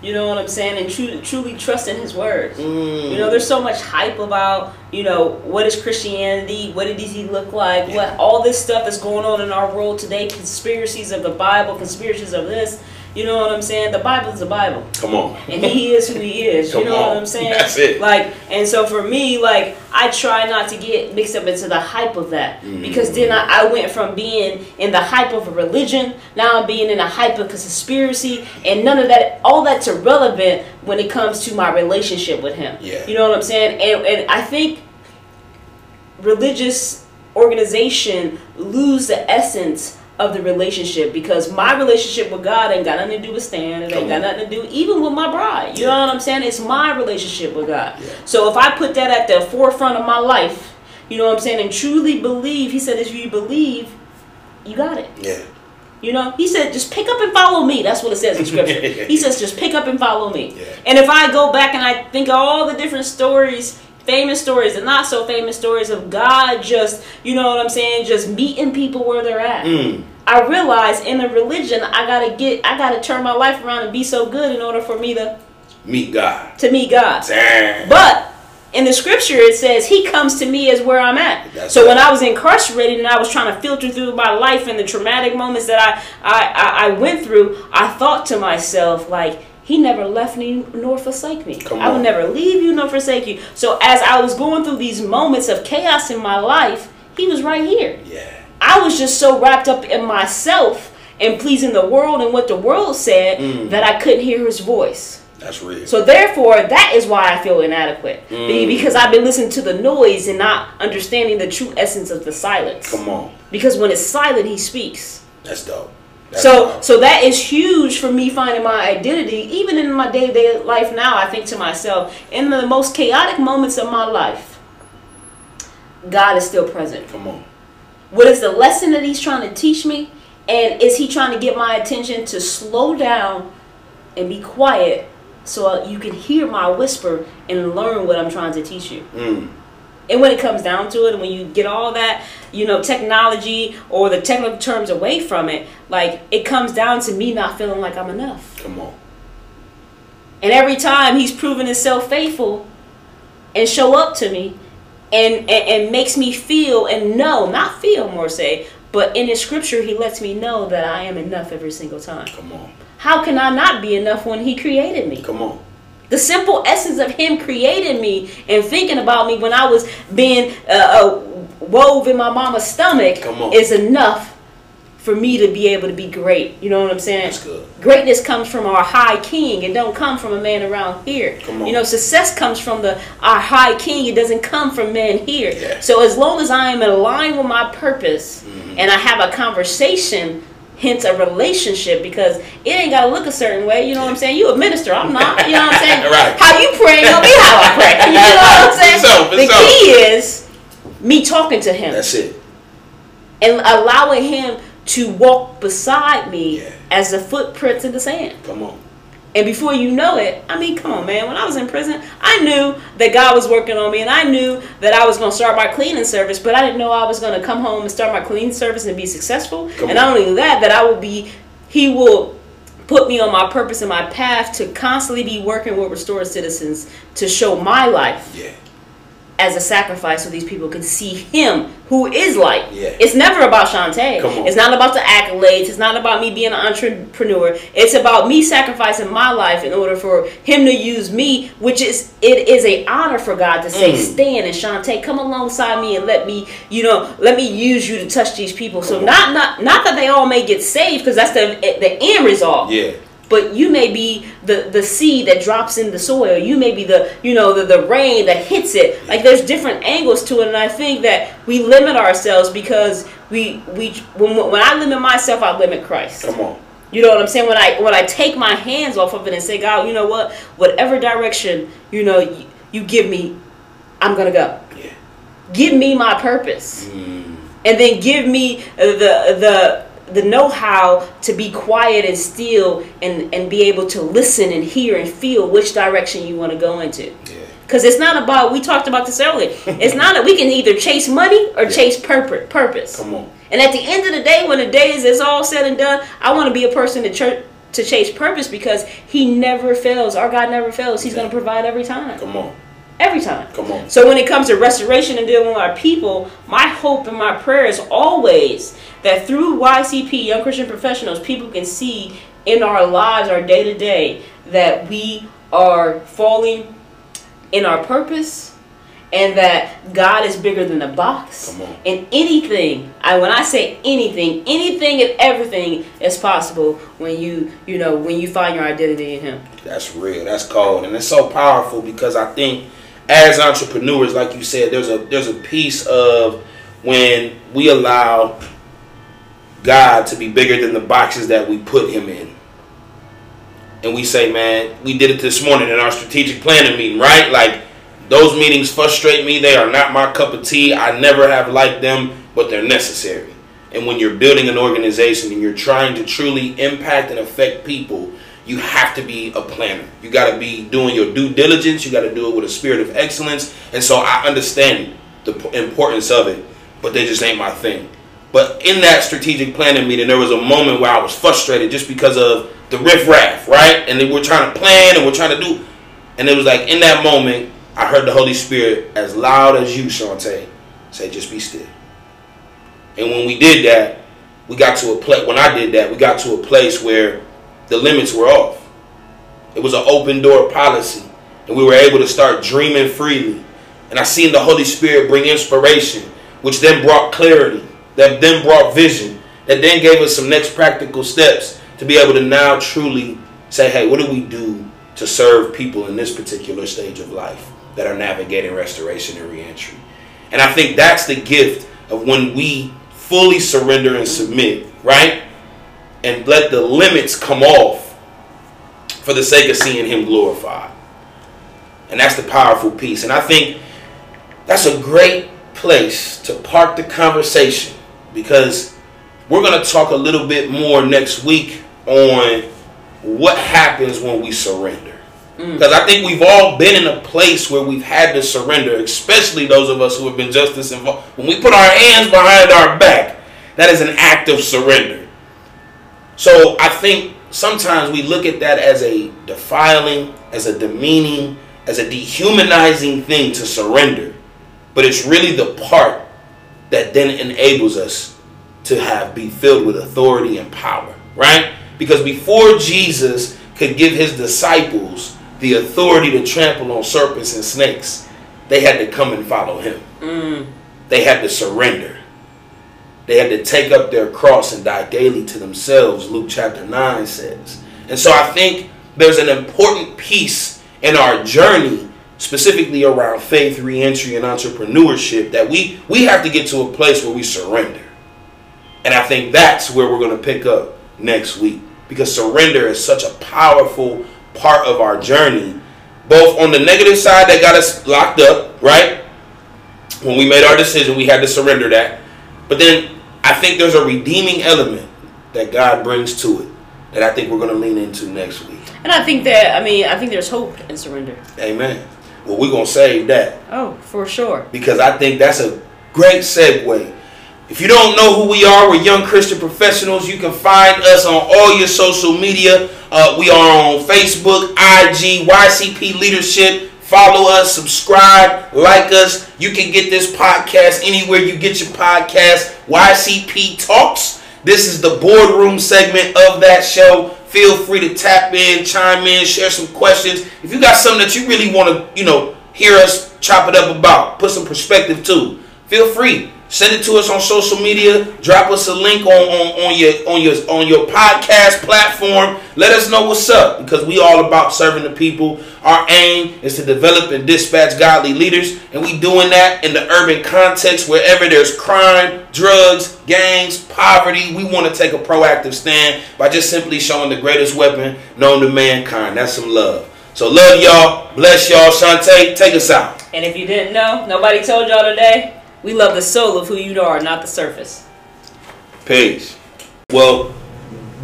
You know what I'm saying? And truly, truly trusting his words. Mm. You know, there's so much hype about, you know, what is Christianity? What does he look like? What all this stuff that's going on in our world today, conspiracies of the Bible, conspiracies of this. You know what I'm saying? The Bible is the Bible. Come on. And he is who he is. You know on. what I'm saying? That's it. Like, and so for me, like, I try not to get mixed up into the hype of that. Mm. Because then I, I went from being in the hype of a religion, now I'm being in the hype of a conspiracy, and none of that, all that's irrelevant when it comes to my relationship with him. Yeah. You know what I'm saying? And, and I think religious organization lose the essence of the relationship because my relationship with God ain't got nothing to do with Stan. It ain't got nothing to do even with my bride. You know what I'm saying? It's my relationship with God. Yeah. So if I put that at the forefront of my life, you know what I'm saying, and truly believe, he said, if you believe, you got it. Yeah. You know, he said, just pick up and follow me. That's what it says in scripture. he says, just pick up and follow me. Yeah. And if I go back and I think of all the different stories, famous stories and not so famous stories of God just, you know what I'm saying, just meeting people where they're at. Mm. I realize in a religion, I gotta get, I gotta turn my life around and be so good in order for me to Meet God. to meet God. Damn. But in the scripture, it says He comes to me as where I'm at. That's so when. I was incarcerated and I was trying to filter through my life and the traumatic moments that I I, I, I went through, I thought to myself like. He never left me nor forsake me. I will never leave you nor forsake you. So as I was going through these moments of chaos in my life, he was right here. Yeah. I was just so wrapped up in myself and pleasing the world and what the world said Mm. that I couldn't hear his voice. That's real. So therefore, that is why I feel inadequate Be- because I've been listening to the noise and not understanding the true essence of the silence. Come on. Because when it's silent, he speaks. That's dope. That's so so that is huge for me finding my identity. Even in my day to day life now, I think to myself, in the most chaotic moments of my life, God is still present. Come on. What is the lesson that He's trying to teach me? And is He trying to get my attention to slow down and be quiet so you can hear my whisper and learn what I'm trying to teach you? Mm. And when it comes down to it, and when you get all that, you know, technology or the technical terms away from it, like it comes down to me not feeling like I'm enough. Come on. And every time he's proven himself faithful and show up to me and, and, and makes me feel and know, not feel more say, but in his scripture he lets me know that I am enough every single time. Come on. How can I not be enough when he created me? Come on. The simple essence of him creating me and thinking about me when I was being uh, uh, wove in my mama's stomach is enough for me to be able to be great. You know what I'm saying? Greatness comes from our high king. It don't come from a man around here. Come on. You know, success comes from the our high king. It doesn't come from men here. Yeah. So as long as I am in line with my purpose Mm-hmm. and I have a conversation, hence a relationship, because it ain't gotta look a certain way. You know what I'm saying? You a minister, I'm not. You know what I'm saying? Right. How you pray gonna be how I pray. You know what I'm saying? For the sure. key is me talking to him That's it. and allowing him to walk beside me Yeah. as the footprints in the sand. Come on. And before you know it, I mean, come on, man. When I was in prison, I knew that God was working on me, and I knew that I was going to start my cleaning service. But I didn't know I was going to come home and start my cleaning service and be successful. Come and on. not only that, that I will be, He will put me on my purpose and my path to constantly be working with restored citizens to show my life Yeah. As a sacrifice so these people can see him who is light. Yeah. It's never about Shantae. Come on. It's not about the accolades. It's not about me being an entrepreneur. It's about me sacrificing my life in order for him to use me, which is it is a honor for God to say, Mm. Stan and Shantae, come alongside me and let me, you know, let me use you to touch these people. So on. not not not that they all may get saved, because that's the the end result Yeah. But you may be the the seed that drops in the soil. You may be the you know the, the rain that hits it. Like there's different angles to it. And i think that we limit ourselves because we we when, when i limit myself i limit christ. Come on. you know what i'm saying? When i when i take my hands off of it and say god you know what? Whatever direction you know you, you give me i'm gonna go. Yeah. give me my purpose. Mm. and then give me the the the know-how to be quiet and still and and be able to listen and hear and feel which direction you want to go into Yeah. because it's not about we talked about this earlier it's not that we can either chase money or Yeah. chase purpose purpose Come on. and at the end of the day when the day is, is all said and done i want to be a person to church to chase purpose because he never fails our god never fails he's Yeah. going to provide every time Come on. Every time Come on. so when it comes to restoration and dealing with our people, my hope and my prayer is always that through YCP, Young Christian Professionals, people can see in our lives, our day to day, that we are falling in our purpose and that God is bigger than the box. Come on. And anything, I when I say anything, anything and everything is possible when you, you know, when you find your identity in him. That's real. That's cold, and it's so powerful because I think as entrepreneurs, like you said, there's a there's a piece of when we allow God to be bigger than the boxes that we put Him in, and we say, "Man, we did it this morning in our strategic planning meeting, right? Like those meetings frustrate me. They are not my cup of tea. I never have liked them, but they're necessary." And when you're building an organization and you're trying to truly impact and affect people, you have to be a planner. You got to be doing your due diligence. You got to do it with a spirit of excellence. And so I understand the importance of it, but they just ain't my thing. But in that strategic planning meeting, there was a moment where I was frustrated just because of the riffraff, right? And we're trying to plan and we're trying to do. And it was like in that moment, I heard the Holy Spirit as loud as you, Shantae, say, just be still. And when we did that, we got to a place. When I did that, we got to a place where the limits were off. It was an open door policy, and we were able to start dreaming freely. And I seen the Holy Spirit bring inspiration, which then brought clarity, that then brought vision, that then gave us some next practical steps to be able to now truly say, hey, what do we do to serve people in this particular stage of life that are navigating restoration and reentry? And I think that's the gift of when we fully surrender and submit, right? And let the limits come off for the sake of seeing him glorified. And that's the powerful piece. And I think that's a great place to park the conversation because we're going to talk a little bit more next week on what happens when we surrender. Mm. Because I think we've all been in a place where we've had to surrender, especially those of us who have been justice involved. When we put our hands behind our back, that is an act of surrender. So I think sometimes we look at that as a defiling, as a demeaning, as a dehumanizing thing to surrender. But it's really the part that then enables us to have be filled with authority and power, right? Because before Jesus could give his disciples the authority to trample on serpents and snakes, they had to come and follow him. Mm. They had to surrender. They had to take up their cross and die daily to themselves, Luke chapter 9 says. And so I think there's an important piece in our journey, specifically around faith, reentry, and entrepreneurship, that we, we have to get to a place where we surrender. And I think that's where we're going to pick up next week. Because surrender is such a powerful part of our journey, both on the negative side that got us locked up, right? When we made our decision, we had to surrender that. But then I think there's a redeeming element that God brings to it that I think we're going to lean into next week. And I think that I mean I think there's hope in surrender. Amen. Well, we're going to save that Oh, for sure. because I think that's a great segue. If you don't know who we are, we're young Christian professionals. You can find us on all your social media. Uh, we are on Facebook, IG, YCP Leadership. Follow us, subscribe, like us. You can get this podcast anywhere you get your podcast. YCP Talks. This is the boardroom segment of that show. Feel free to tap in, chime in, share some questions. If you got something that you really want to, you know, hear us chop it up about, put some perspective to, feel free. Send it to us on social media. Drop us a link on, on, on your on your on your podcast platform. Let us know what's up because we all about serving the people. Our aim is to develop and dispatch godly leaders, and we doing that in the urban context wherever there's crime, drugs, gangs, poverty. We want to take a proactive stand by just simply showing the greatest weapon known to mankind. That's some love. So love y'all. Bless y'all. Shantae, take us out. And if you didn't know, nobody told y'all today. We love the soul of who you are, not the surface. Peace. Well,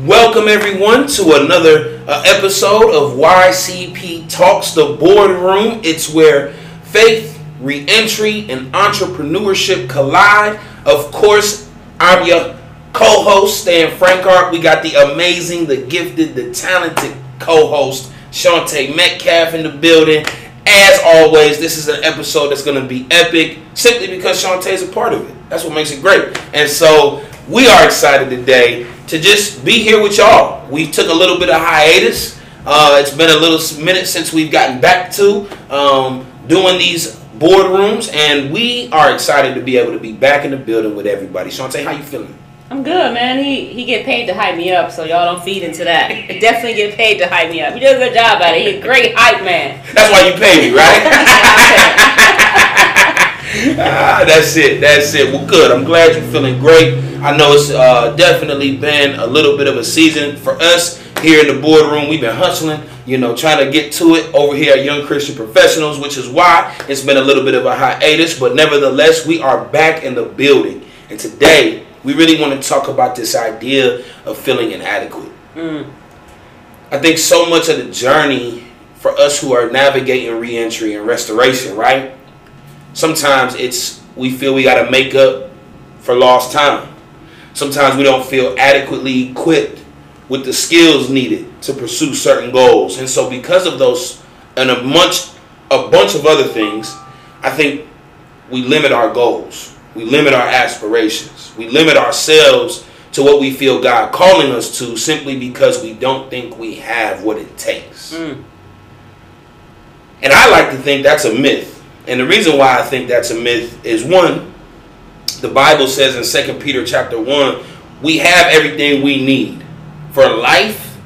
welcome everyone to another uh, episode of YCP Talks, the boardroom. It's where faith, reentry, and entrepreneurship collide. Of course, I'm your co-host, Stan Frankart. We got the amazing, the gifted, the talented co-host, Shantae Metcalf in the building. As always, this is an episode that's going to be epic simply because Shantae is a part of it. That's what makes it great. And so we are excited today to just be here with y'all. We took a little bit of hiatus. Uh, it's been a little minute since we've gotten back to um, doing these boardrooms, and we are excited to be able to be back in the building with everybody. Shantae, how you feeling? I'm good, man. He he get paid to hype me up, so y'all don't feed into that. He definitely get paid to hype me up. He does a good job at it. He a great hype man. That's why you pay me, right? ah, that's it. That's it. Well, good. I'm glad you're feeling great. I know it's uh, definitely been a little bit of a season for us here in the boardroom. We've been hustling, you know, trying to get to it over here at Young Christian Professionals, which is why it's been a little bit of a hiatus. But nevertheless, we are back in the building. And today, we really want to talk about this idea of feeling inadequate. Mm. I think so much of the journey for us who are navigating reentry and restoration, right? Sometimes it's we feel we got to make up for lost time. Sometimes we don't feel adequately equipped with the skills needed to pursue certain goals. And so because of those and a bunch a bunch of other things, I think we limit our goals. We limit our aspirations. We limit ourselves to what we feel God calling us to simply because we don't think we have what it takes. Hmm. And I like to think that's a myth. And the reason why I think that's a myth is one, the Bible says in 2 Peter chapter 1, we have everything we need for life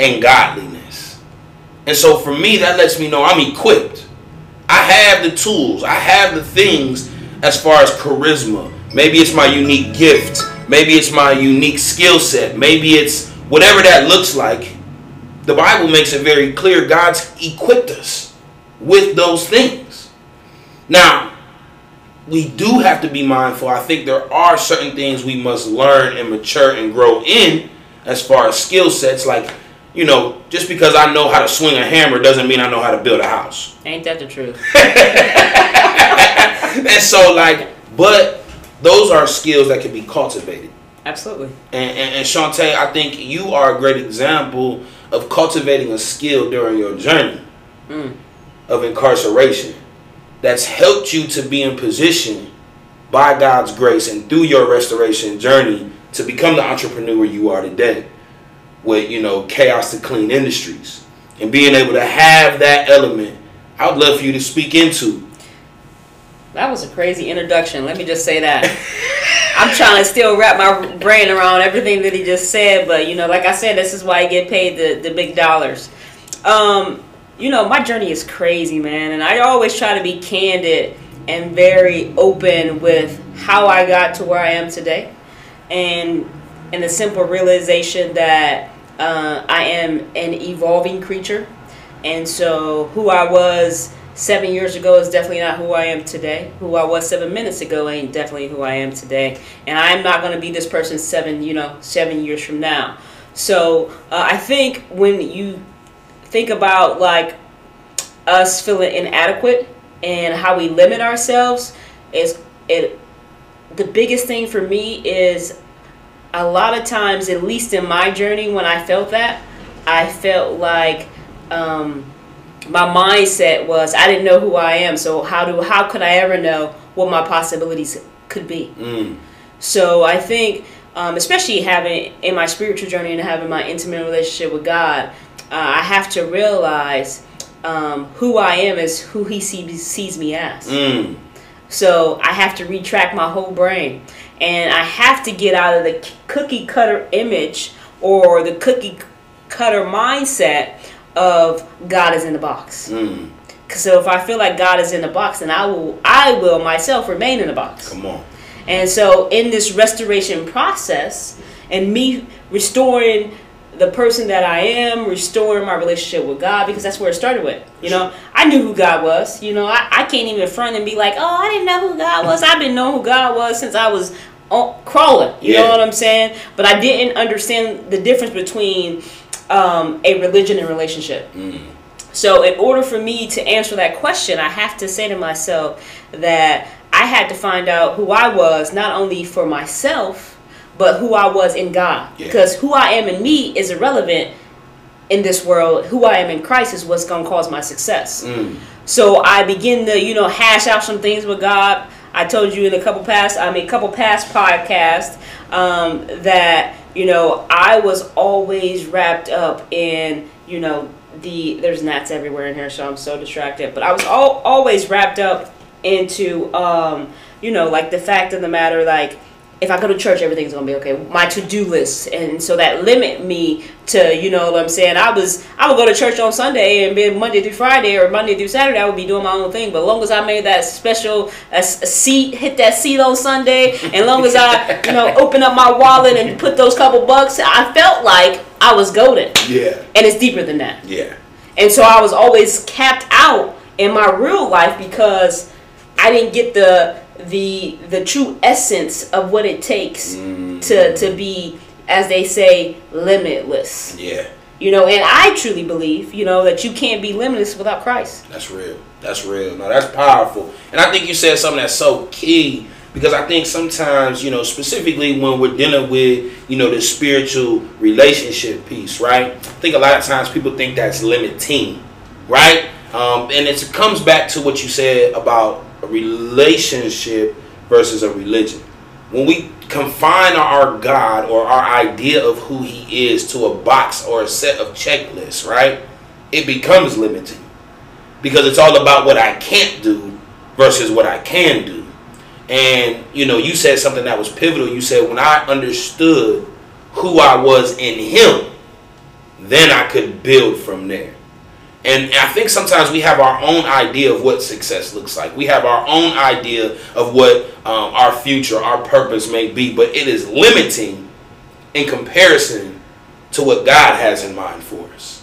and godliness. And so for me, that lets me know I'm equipped. I have the tools, I have the things as far as charisma. Maybe it's my unique gift. Maybe it's my unique skill set. Maybe it's whatever that looks like, the Bible makes it very clear God's equipped us with those things. Now, we do have to be mindful. I think there are certain things we must learn and mature and grow in as far as skill sets. Like, you know, just because I know how to swing a hammer doesn't mean I know how to build a house. Ain't that the truth? and so, like, but those are skills that can be cultivated. Absolutely. And, and, and Shantae, I think you are a great example of cultivating a skill during your journey Mm. of incarceration that's helped you to be in position by God's grace and through your restoration journey to become the entrepreneur you are today with, you know, chaos to clean industries and being able to have that element. I would love for you to speak into. That was a crazy introduction. Let me just say that. I'm trying to still wrap my brain around everything that he just said, but you know, like I said, this is why I get paid the, the big dollars. Um, you know, my journey is crazy, man, and I always try to be candid and very open with how I got to where I am today, and and the simple realization that uh, I am an evolving creature, and so who I was seven years ago is definitely not who I am today. Who I was seven minutes ago ain't definitely who I am today, and I'm not going to be this person seven, you know, seven years from now. So uh, I think when you think about like us feeling inadequate and how we limit ourselves, is it the biggest thing for me is a lot of times, at least in my journey, when I felt that, I felt like. Um, my mindset was I didn't know who I am, so how do how could I ever know what my possibilities could be? Mm. So I think, um, especially having in my spiritual journey and having my intimate relationship with God, uh, I have to realize um, who I am is who He sees, sees me as. Mm. So I have to retract my whole brain, and I have to get out of the cookie cutter image or the cookie cutter mindset of God is in the box. Mm. So if I feel like God is in the box, then I will I will myself remain in the box. Come on. And so in this restoration process and me restoring the person that I am, restoring my relationship with God, because that's where it started with. You know, I knew who God was. You know, I, I can't even front and be like, oh, I didn't know who God was. I've been knowing who God was since I was crawling. You Yeah. know what I'm saying? But I didn't understand the difference between um, a religion and relationship. Mm. So, in order for me to answer that question, I have to say to myself that I had to find out who I was, not only for myself, but who I was in God. Yeah. Because who I am in me is irrelevant in this world. Who I am in Christ is what's going to cause my success. Mm. So I begin to, you know, hash out some things with God. I told you in a couple past, I mean, a couple past podcasts um, that you know I was always wrapped up in, you know, the there's gnats everywhere in here, so I'm so distracted. But I was all, always wrapped up into, um, you know, like the fact of the matter, like if I go to church, everything's gonna be okay. My to do list, and so that limit me to, you know, what I'm saying. I was, I would go to church on Sunday and be Monday through Friday or Monday through Saturday. I would be doing my own thing. But as long as I made that special a, a seat, hit that seat on Sunday, and long as I, you know, open up my wallet and put those couple bucks, I felt like I was golden. Yeah. And it's deeper than that. Yeah. And so I was always capped out in my real life because I didn't get the the the true essence of what it takes Mm. to to be as they say limitless. Yeah. You know, and I truly believe, you know, that you can't be limitless without Christ. That's real. That's real. No, that's powerful. And I think you said something that's so key because I think sometimes, you know, specifically when we're dealing with, you know, the spiritual relationship piece, right? I think a lot of times people think that's limiting, right? Um, and it comes back to what you said about a relationship versus a religion. When we confine our God or our idea of who He is to a box or a set of checklists, right? It becomes limiting because it's all about what I can't do versus what I can do. And you know, you said something that was pivotal. You said when I understood who I was in Him, then I could build from there. And I think sometimes we have our own idea of what success looks like. We have our own idea of what um, our future, our purpose may be, but it is limiting in comparison to what God has in mind for us.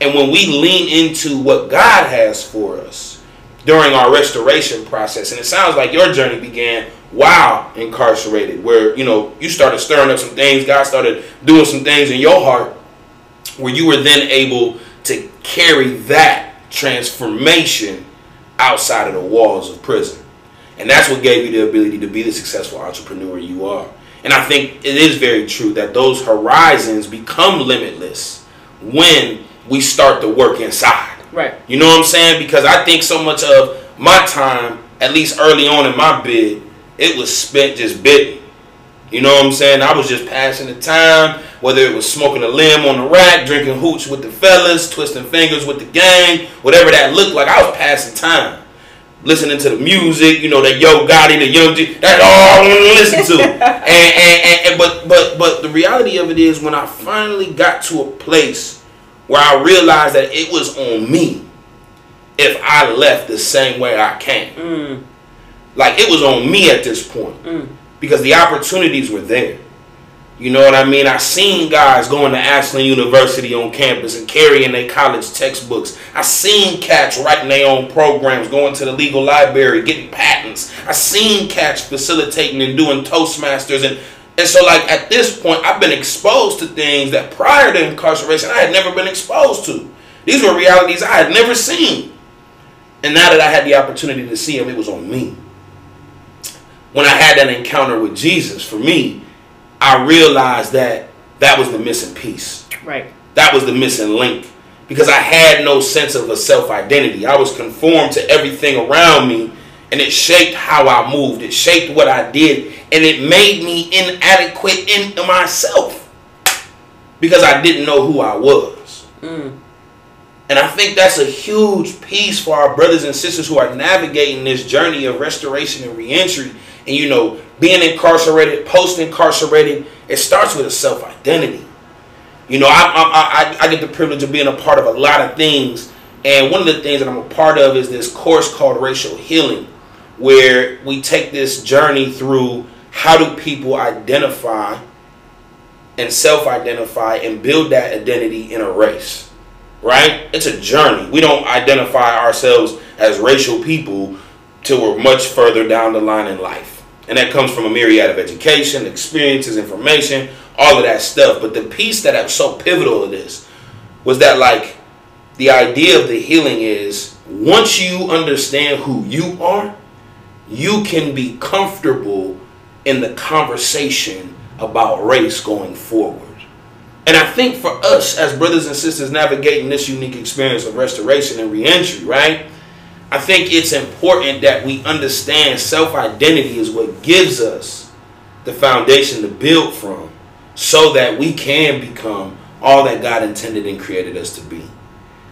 And when we lean into what God has for us during our restoration process, and it sounds like your journey began while incarcerated, where you know you started stirring up some things, God started doing some things in your heart, where you were then able to carry that transformation outside of the walls of prison. And that's what gave you the ability to be the successful entrepreneur you are. And I think it is very true that those horizons become limitless when we start to work inside. Right. You know what I'm saying? Because I think so much of my time, at least early on in my bid, it was spent just bidding. You know what I'm saying? I was just passing the time, whether it was smoking a limb on the rack, drinking hooch with the fellas, twisting fingers with the gang, whatever that looked like, I was passing time. Listening to the music, you know, that Yo Gotti, the Young G, that's all I want to listen to. and, and, and, and but but but the reality of it is when I finally got to a place where I realized that it was on me if I left the same way I came. Mm. Like it was on me at this point Mm. Because the opportunities were there. You know what I mean? I seen guys going to Ashland University on campus and carrying their college textbooks. I seen cats writing their own programs, going to the legal library, getting patents. I seen cats facilitating and doing Toastmasters and and so like at this point I've been exposed to things that prior to incarceration I had never been exposed to. These were realities I had never seen. And now that I had the opportunity to see them, it was on me when I had that encounter with Jesus, for me, I realized that that was the missing piece. Right. That was the missing link because I had no sense of a self identity. I was conformed to everything around me and it shaped how I moved. It shaped what I did and it made me inadequate in myself because I didn't know who I was. Mm. And I think that's a huge piece for our brothers and sisters who are navigating this journey of restoration and reentry. And you know, being incarcerated, post incarcerated, it starts with a self identity. You know, I, I, I, I get the privilege of being a part of a lot of things. And one of the things that I'm a part of is this course called Racial Healing, where we take this journey through how do people identify and self identify and build that identity in a race right? It's a journey. We don't identify ourselves as racial people till we're much further down the line in life. And that comes from a myriad of education, experiences, information, all of that stuff. But the piece that is so pivotal to this was that, like, the idea of the healing is once you understand who you are, you can be comfortable in the conversation about race going forward. And I think for us as brothers and sisters navigating this unique experience of restoration and reentry, right? I think it's important that we understand self identity is what gives us the foundation to build from so that we can become all that God intended and created us to be.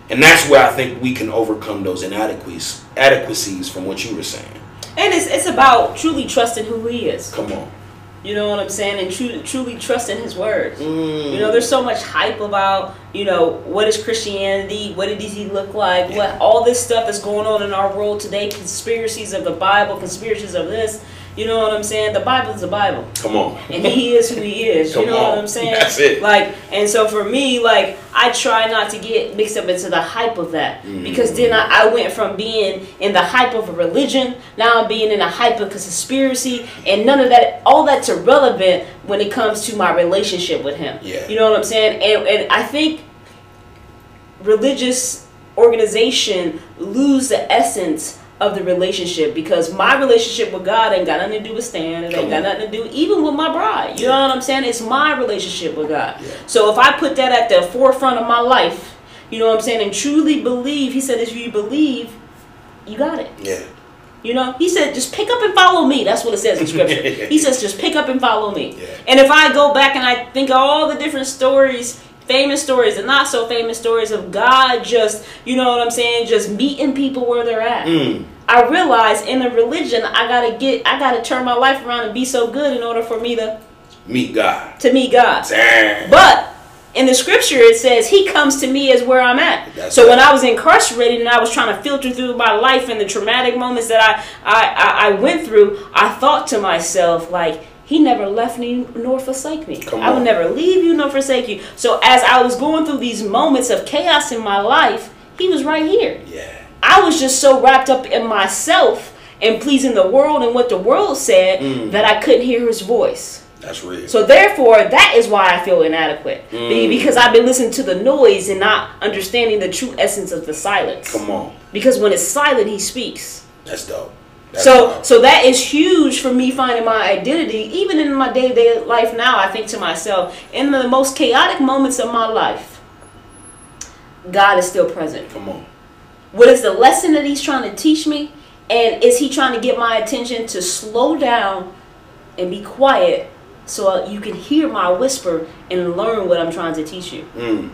And that's where I think we can overcome those inadequacies adequacies from what you were saying. And it's it's about truly trusting who he is. Come on. You know what I'm saying? And truly, truly trusting his words. Mm. You know, there's so much hype about, you know, what is Christianity? What does he look like? What all this stuff that's going on in our world today, conspiracies of the Bible, conspiracies of this. You know what I'm saying? The Bible is the Bible. Come on. And he is who he is. You Come know on. what I'm saying? That's it. Like, and so for me, like, I try not to get mixed up into the hype of that. Mm. Because then I, I went from being in the hype of a religion, now I'm being in the hype of a conspiracy, and none of that, all that's irrelevant when it comes to my relationship with him. Yeah. You know what I'm saying? And, and I think religious organization lose the essence of the relationship because my relationship with God ain't got nothing to do with Stan. It ain't got nothing to do even with my bride. You know what I'm saying? It's my relationship with God. Yeah. So if I put that at the forefront of my life, you know what I'm saying, and truly believe, he said, if you believe, you got it. Yeah. You know, he said, just pick up and follow me. That's what it says in scripture. he says, just pick up and follow me. Yeah. And if I go back and I think of all the different stories, famous stories and not so famous stories of God just, you know what I'm saying, just meeting people where they're at. Mm. I realize in a religion, I gotta get, I gotta turn my life around and be so good in order for me to Meet God. to meet God. Damn. But in the scripture, it says He comes to me as where I'm at. That's so when. I was incarcerated and I was trying to filter through my life and the traumatic moments that I, I, I, I went through, I thought to myself, like, He never left me nor forsake me. I will never leave you nor forsake you. So as I was going through these moments of chaos in my life, he was right here. Yeah. I was just so wrapped up in myself and pleasing the world and what the world said Mm. that I couldn't hear his voice. That's real. So therefore, that is why I feel inadequate Mm. Because I've been listening to the noise and not understanding the true essence of the silence. Come on. Because when it's silent, he speaks. That's dope. That's So, so that is huge for me finding my identity. Even in my day to day life now, I think to myself, in the most chaotic moments of my life, God is still present. Come on. What is the lesson that He's trying to teach me? And is He trying to get my attention to slow down and be quiet so you can hear my whisper and learn what I'm trying to teach you? Mm.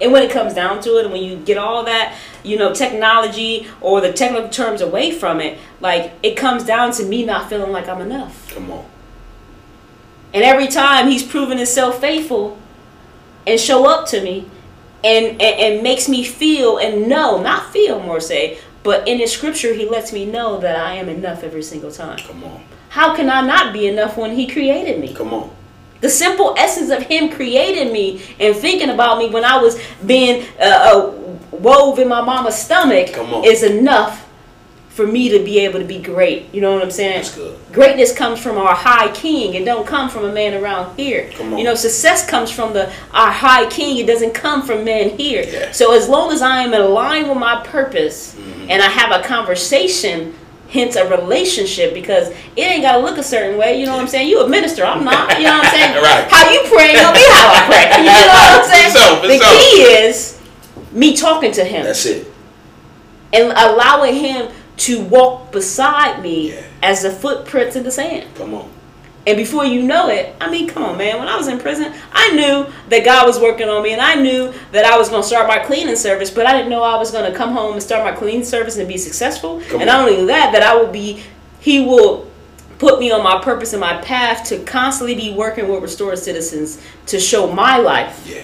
And when it comes down to it, and when you get all that, you know, technology or the technical terms away from it, like it comes down to me not feeling like I'm enough. Come on. And every time he's proven himself faithful and show up to me and, and, and makes me feel and know, not feel more say, but in his scripture he lets me know that I am enough every single time. Come on. How can I not be enough when he created me? Come on. The simple essence of him creating me and thinking about me when I was being uh, uh, wove in my mama's stomach is enough for me to be able to be great. You know what I'm saying? That's good. Greatness comes from our high king. It don't come from a man around here. Come on. You know, success comes from the our high king. It doesn't come from men here. Yeah. So as long as I am in line with my purpose Mm-hmm. and I have a conversation, hence a relationship, because it ain't gotta look a certain way. You know what I'm saying? You a minister, I'm not. You know what I'm saying? Right. How you pray ain't gonna be how I pray. You know what I'm saying? Sure, the sure. key is me talking to him That's it. and allowing him to walk beside me Yeah. as the footprints in the sand. Come on. And before you know it, I mean, come on, man. When I was in prison, I knew that God was working on me, and I knew that I was going to start my cleaning service, but I didn't know I was going to come home and start my cleaning service and be successful. Come and on. not only that, that I will be, He will put me on my purpose and my path to constantly be working with restored citizens to show my life Yeah.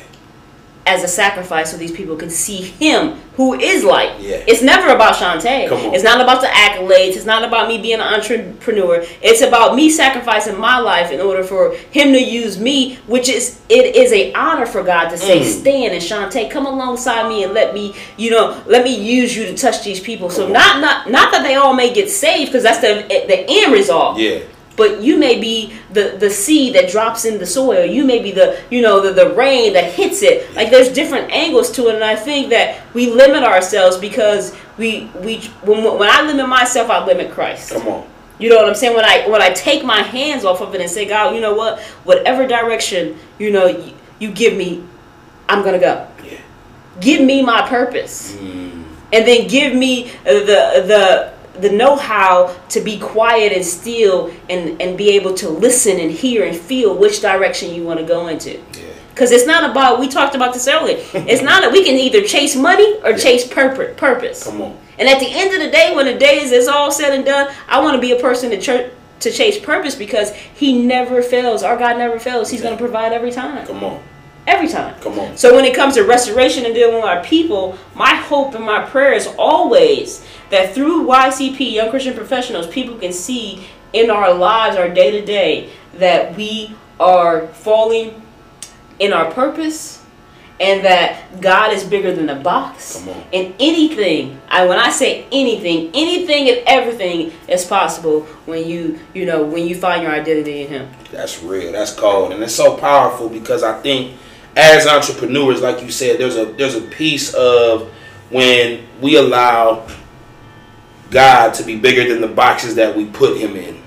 As a sacrifice so these people can see him who is light. Yeah. It's never about Shantae. Come. It's not about the accolades. It's not about me being an entrepreneur. It's about me sacrificing my life in order for him to use me, which is it is a honor for God to say, Mm. Stan and Shantae, come alongside me and let me, you know, let me use you to touch these people. So on. not not not that they all may get saved, because that's the the end result Yeah. But you may be the the seed that drops in the soil. You may be the you know the, the rain that hits it. Like there's different angles to it and i think that we limit ourselves because we we when, when i limit myself i limit christ. Come on. you know what i'm saying? When i when i take my hands off of it and say god you know what? Whatever direction you know you, you give me i'm gonna go. Yeah. give me my purpose. Mm. and then give me uh, the the the know-how to be quiet and still and and be able to listen and hear and feel which direction you want to go into Yeah. because it's not about we talked about this earlier it's not that we can either chase money or Yeah. chase purpose purpose Come on. and at the end of the day when the day is, is all said and done i want to be a person to church to chase purpose because he never fails our god never fails he's going to provide every time Come on. every time Come on. so when it comes to restoration and dealing with our people, my hope and my prayer is always that through YCP, Young Christian Professionals, people can see in our lives, our day to day, that we are falling in our purpose and that God is bigger than the box. Come on. And anything, I when I say anything, anything and everything is possible when you, you know, when you find your identity in him. That's real. That's cold, and it's so powerful because I think as entrepreneurs, like you said, there's a there's a piece of when we allow God to be bigger than the boxes that we put Him in,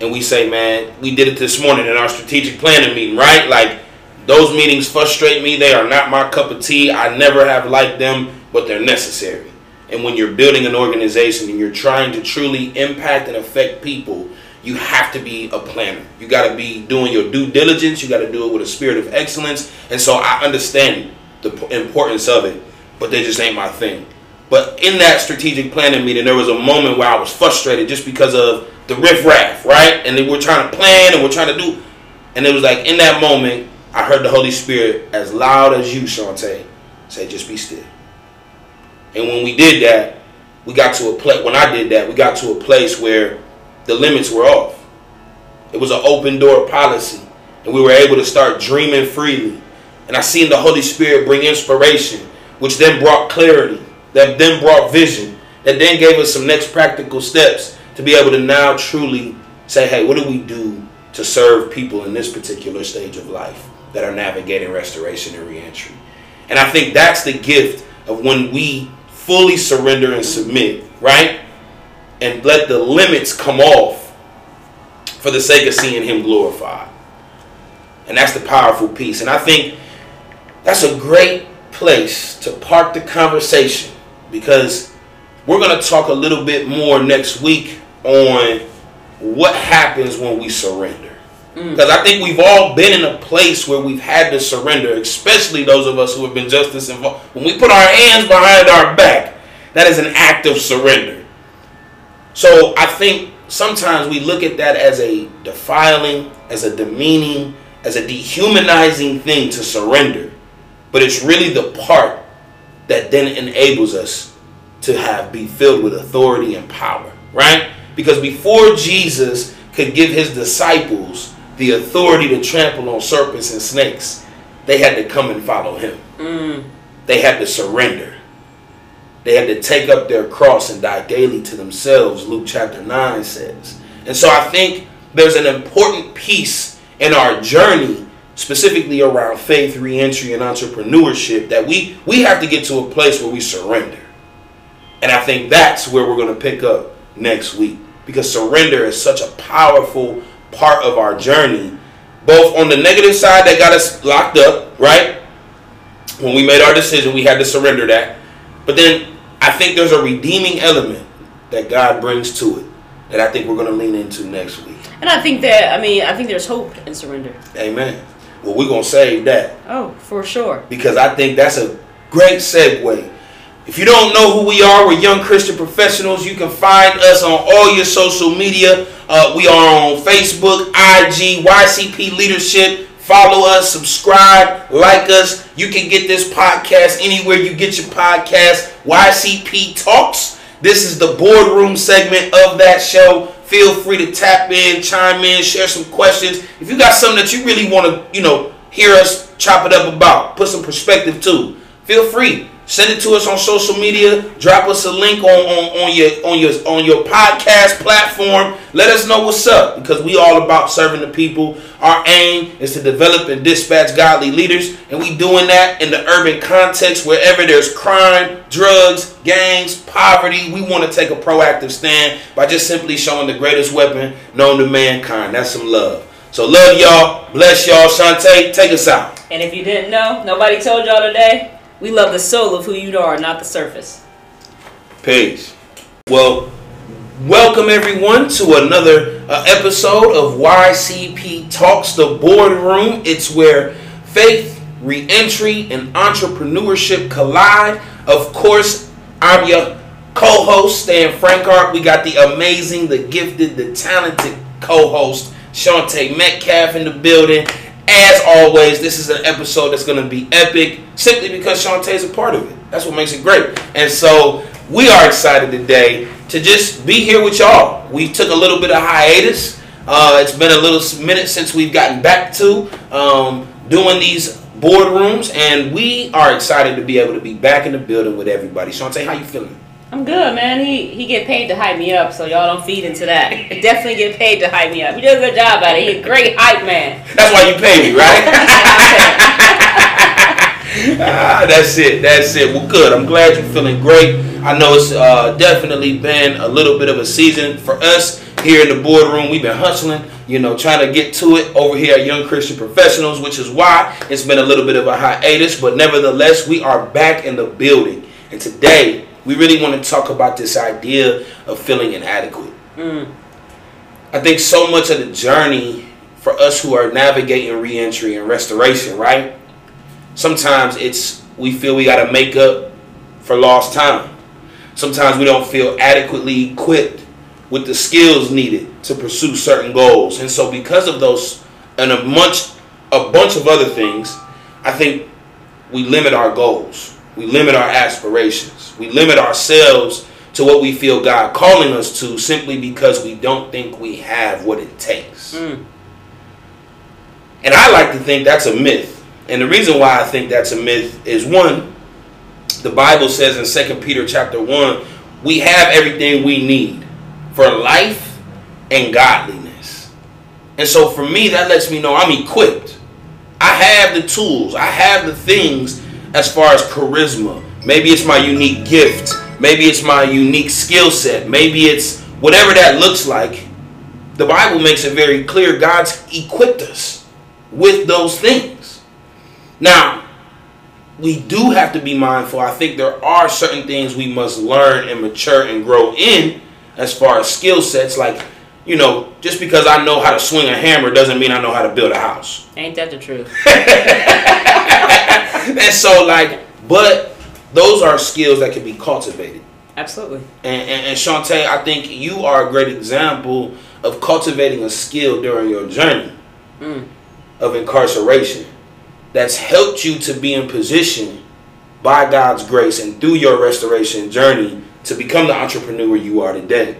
and we say, "Man, we did it this morning in our strategic planning meeting, right? Like those meetings frustrate me. They are not my cup of tea. I never have liked them, but they're necessary." And when you're building an organization and you're trying to truly impact and affect people, you have to be a planner. You got to be doing your due diligence. You got to do it with a spirit of excellence. And so I understand the importance of it, but they just ain't my thing. But in that strategic planning meeting, there was a moment where I was frustrated just because of the riffraff, right? And they were trying to plan and we're trying to do. And it was like in that moment, I heard the Holy Spirit as loud as you, Shantae, say, just be still. And when we did that, we got to a place. When I did that, we got to a place where the limits were off. It was an open door policy, and we were able to start dreaming freely. And I seen the Holy Spirit bring inspiration, which then brought clarity, that then brought vision, that then gave us some next practical steps to be able to now truly say, hey, what do we do to serve people in this particular stage of life that are navigating restoration and reentry? And I think that's the gift of when we fully surrender and submit, right? And let the limits come off for the sake of seeing Him glorified. And that's the powerful piece. And I think that's a great place to park the conversation because we're going to talk a little bit more next week on what happens when we surrender. Mm. Because I think we've all been in a place where we've had to surrender, especially those of us who have been justice involved. When we put our hands behind our back, that is an act of surrender. So I think sometimes we look at that as a defiling, as a demeaning, as a dehumanizing thing to surrender. But it's really the part that then enables us to have be filled with authority and power, right? Because before Jesus could give his disciples the authority to trample on serpents and snakes, they had to come and follow him. Mm. They had to surrender. They had to take up their cross and die daily to themselves, Luke chapter 9 says. And so I think there's an important piece in our journey, specifically around faith, reentry, and entrepreneurship, that we, we have to get to a place where we surrender. And I think that's where we're going to pick up next week. Because surrender is such a powerful part of our journey, both on the negative side that got us locked up, right? When we made our decision, we had to surrender that. But then I think there's a redeeming element that God brings to it that I think we're going to lean into next week. And I think that, I mean, I think there's hope in surrender. Amen. Well, we're going to save that Oh, for sure. because I think that's a great segue. If you don't know who we are, we're Young Christian Professionals. You can find us on all your social media. Uh, we are on Facebook, IG, YCP Leadership. Follow us, subscribe, like us. You can get this podcast anywhere you get your podcast. YCP Talks. This is the boardroom segment of that show. Feel free to tap in, chime in, share some questions. If you got something that you really want to, you know, hear us chop it up about, put some perspective to, feel free. Send it to us on social media. Drop us a link on, on, on your on your on your podcast platform. Let us know what's up because we all about serving the people. Our aim is to develop and dispatch godly leaders, and we doing that in the urban context wherever there's crime, drugs, gangs, poverty. We want to take a proactive stand by just simply showing the greatest weapon known to mankind. That's some love. So love y'all. Bless y'all. Shantae, take us out. And if you didn't know, nobody told y'all today, we love the soul of who you are, not the surface. Peace. Well, welcome everyone to another uh, episode of YCP Talks, the boardroom. It's where faith, reentry, and entrepreneurship collide. Of course, I'm your co-host, Stan Frankart. We got the amazing, the gifted, the talented co-host, Shantae Metcalf in the building. As always, this is an episode that's going to be epic simply because Shantae is a part of it. That's what makes it great. And so we are excited today to just be here with y'all. We took a little bit of hiatus. Uh, it's been a little minute since we've gotten back to um, doing these boardrooms, and we are excited to be able to be back in the building with everybody. Shantae, how you feeling? I'm good, man. He he get paid to hype me up, so y'all don't feed into that. Definitely get paid to hype me up. He does a good job at it. He a great hype man. That's why you pay me, right? ah, that's it. That's it. Well, good. I'm glad you're feeling great. I know it's uh, definitely been a little bit of a season for us here in the boardroom. We've been hustling, you know, trying to get to it over here at Young Christian Professionals, which is why it's been a little bit of a hiatus. But nevertheless, we are back in the building. And today, we really want to talk about this idea of feeling inadequate. Mm. I think so much of the journey for us who are navigating reentry and restoration, right? Sometimes it's we feel we got to make up for lost time. Sometimes we don't feel adequately equipped with the skills needed to pursue certain goals. And so because of those and a bunch a bunch of other things, I think we limit our goals. We limit our aspirations. We limit ourselves to what we feel God calling us to simply because we don't think we have what it takes. Mm. And I like to think that's a myth. And the reason why I think that's a myth is one, the Bible says in Second Peter chapter 1, we have everything we need for life and godliness. And so for me, that lets me know I'm equipped. I have the tools, I have the things as far as charisma. Maybe it's my unique gift, maybe it's my unique skill set, maybe it's whatever that looks like. The Bible makes it very clear God's equipped us with those things. Now, we do have to be mindful. I think there are certain things we must learn and mature and grow in as far as skill sets. Like, you know, just because I know how to swing a hammer doesn't mean I know how to build a house. Ain't that the truth? and so, like, but those are skills that can be cultivated. Absolutely. And, and, and Shantae, I think you are a great example of cultivating a skill during your journey Mm. of incarceration that's helped you to be in position by God's grace and through your restoration journey to become the entrepreneur you are today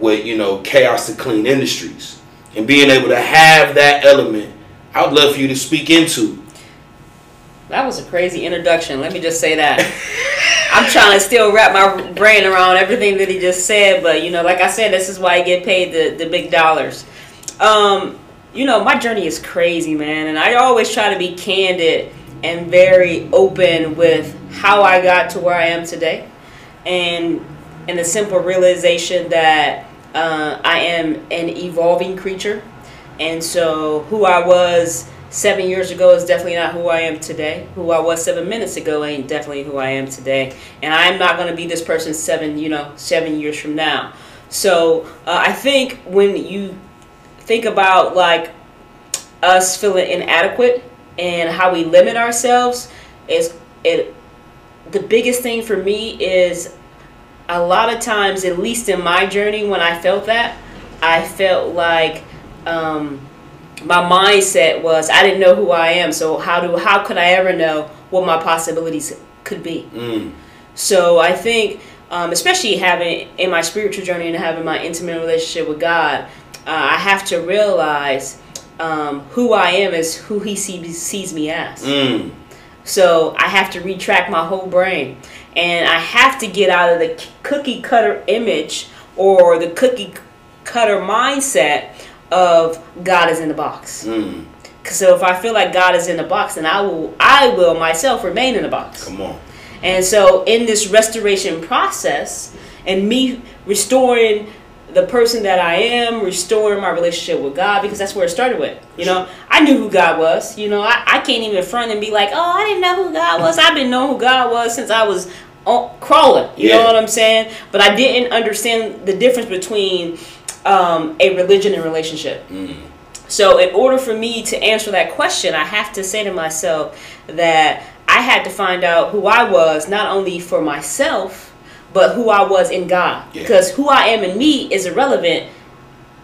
with, you know, Chaos to Clean Industries. And being able to have that element, I would love for you to speak into. That was a crazy introduction. Let me just say that. I'm trying to still wrap my brain around everything that he just said, but you know, like I said, this is why I get paid the, the big dollars. Um, you know, my journey is crazy, man, and I always try to be candid and very open with how I got to where I am today, and and the simple realization that uh, I am an evolving creature, and so who I was seven years ago is definitely not who I am today. Who I was seven minutes ago ain't definitely who I am today, and I'm not going to be this person seven, you know, seven years from now. So uh, I think when you think about like us feeling inadequate and how we limit ourselves is it the biggest thing for me is a lot of times at least in my journey when i felt that i felt like um, my mindset was i didn't know who i am so how do how could i ever know what my possibilities could be Mm. so I think, um, especially having in my spiritual journey and having my intimate relationship with God, uh, I have to realize um, who I am is who He sees, sees me as. Mm. So I have to retract my whole brain, and I have to get out of the cookie cutter image or the cookie cutter mindset of God is in the box. Mm. So if I feel like God is in the box, then I will I will myself remain in the box. Come on. And so, in this restoration process, and me restoring the person that I am, restoring my relationship with God, because that's where it started with. You know, I knew who God was. You know, I, I can't even front and be like, oh, I didn't know who God was. I've been knowing who God was since I was crawling. You Yeah. know what I'm saying? But I didn't understand the difference between um, a religion and relationship. Mm. So, in order for me to answer that question, I have to say to myself that I had to find out who I was, not only for myself, but who I was in God. Yeah. Because who I am in me is irrelevant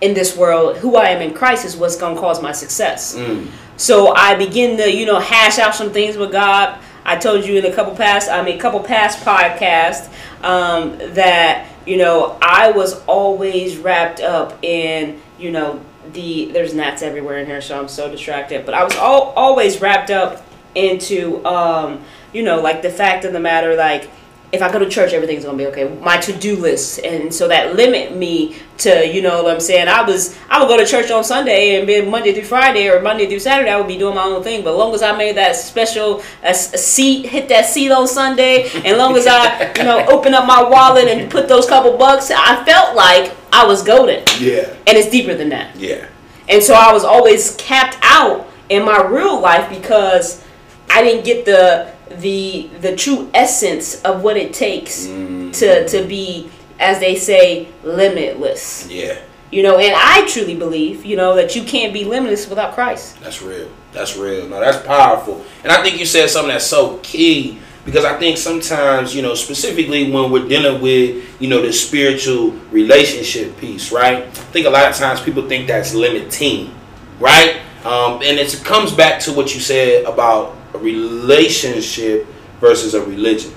in this world. Who I am in Christ is what's going to cause my success. Mm. So I begin to, you know, hash out some things with God. I told you in a couple past, I mean, a couple past podcasts um, that you know I was always wrapped up in, you know, the there's gnats everywhere in here, so I'm so distracted. But I was all, always wrapped up into, um, you know, like the fact of the matter, like if I go to church, everything's gonna be okay. My to-do list, and so that limit me to, you know, what I'm saying. I was, I would go to church on Sunday and be Monday through Friday or Monday through Saturday. I would be doing my own thing. But as long as I made that special a, a seat, hit that seat on Sunday, and long as I, you know, open up my wallet and put those couple bucks, I felt like I was golden. Yeah. And it's deeper than that. Yeah. And so I was always capped out in my real life because I didn't get the the the true essence of what it takes Mm. to to be as they say limitless. Yeah. You know, and I truly believe, you know, that you can't be limitless without Christ. That's real. That's real. No, that's powerful. And I think you said something that's so key because I think sometimes, you know, specifically when we're dealing with, you know, the spiritual relationship piece, right? I think a lot of times people think that's limiting, right? Um, and it comes back to what you said about a relationship versus a religion.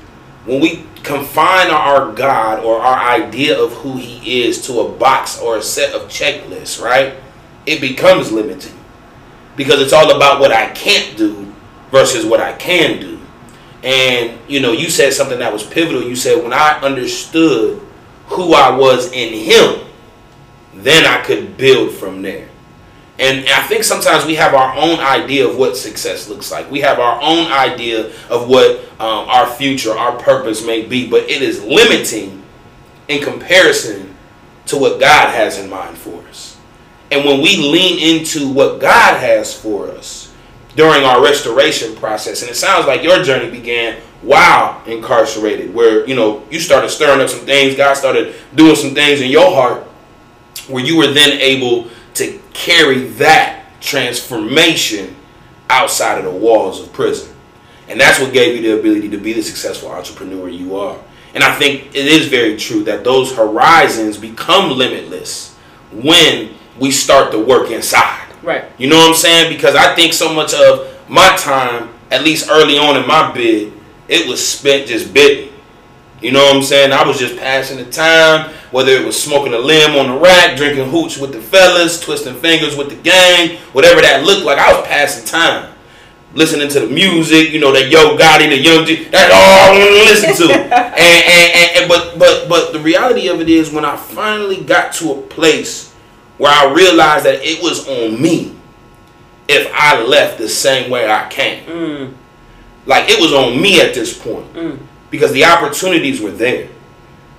when we confine our God or our idea of who He is to a box or a set of checklists, right? It becomes limiting because it's all about what I can't do versus what I can do. And you know, you said something that was pivotal. You said when I understood who I was in Him, then I could build from there. And I think sometimes we have our own idea of what success looks like. We have our own idea of what um, our future, our purpose may be, but it is limiting in comparison to what God has in mind for us. And when we lean into what God has for us during our restoration process, and it sounds like your journey began while incarcerated, where you know you started stirring up some things, God started doing some things in your heart, where you were then able to carry that transformation outside of the walls of prison. And that's what gave you the ability to be the successful entrepreneur you are. And I think it is very true that those horizons become limitless when we start to work inside. Right. You know what I'm saying? Because I think so much of my time, at least early on in my bid, it was spent just bidding. You know what I'm saying? I was just passing the time, whether it was smoking a limb on the rack, drinking hooch with the fellas, twisting fingers with the gang, whatever that looked like, I was passing time. Listening to the music, you know, that Yo Gotti, the Young G, that's all I want to listen to. and, and, and, and but but but the reality of it is when I finally got to a place where I realized that it was on me if I left the same way I came. Mm. Like it was on me at this point Mm. Because the opportunities were there.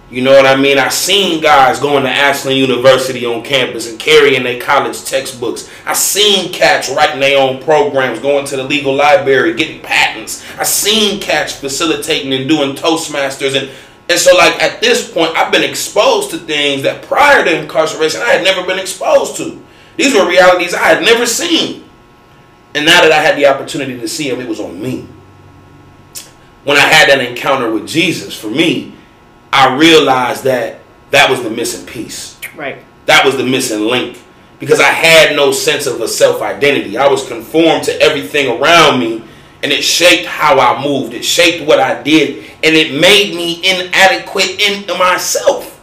You know what I mean? I seen guys going to Ashland University on campus and carrying their college textbooks. I seen cats writing their own programs, going to the legal library, getting patents. I seen cats facilitating and doing Toastmasters and and so like at this point I've been exposed to things that prior to incarceration I had never been exposed to. These were realities I had never seen. And now that I had the opportunity to see them, it was on me when I had that encounter with Jesus, for me, I realized that that was the missing piece. Right. That was the missing link because I had no sense of a self identity. I was conformed to everything around me and it shaped how I moved. It shaped what I did and it made me inadequate in myself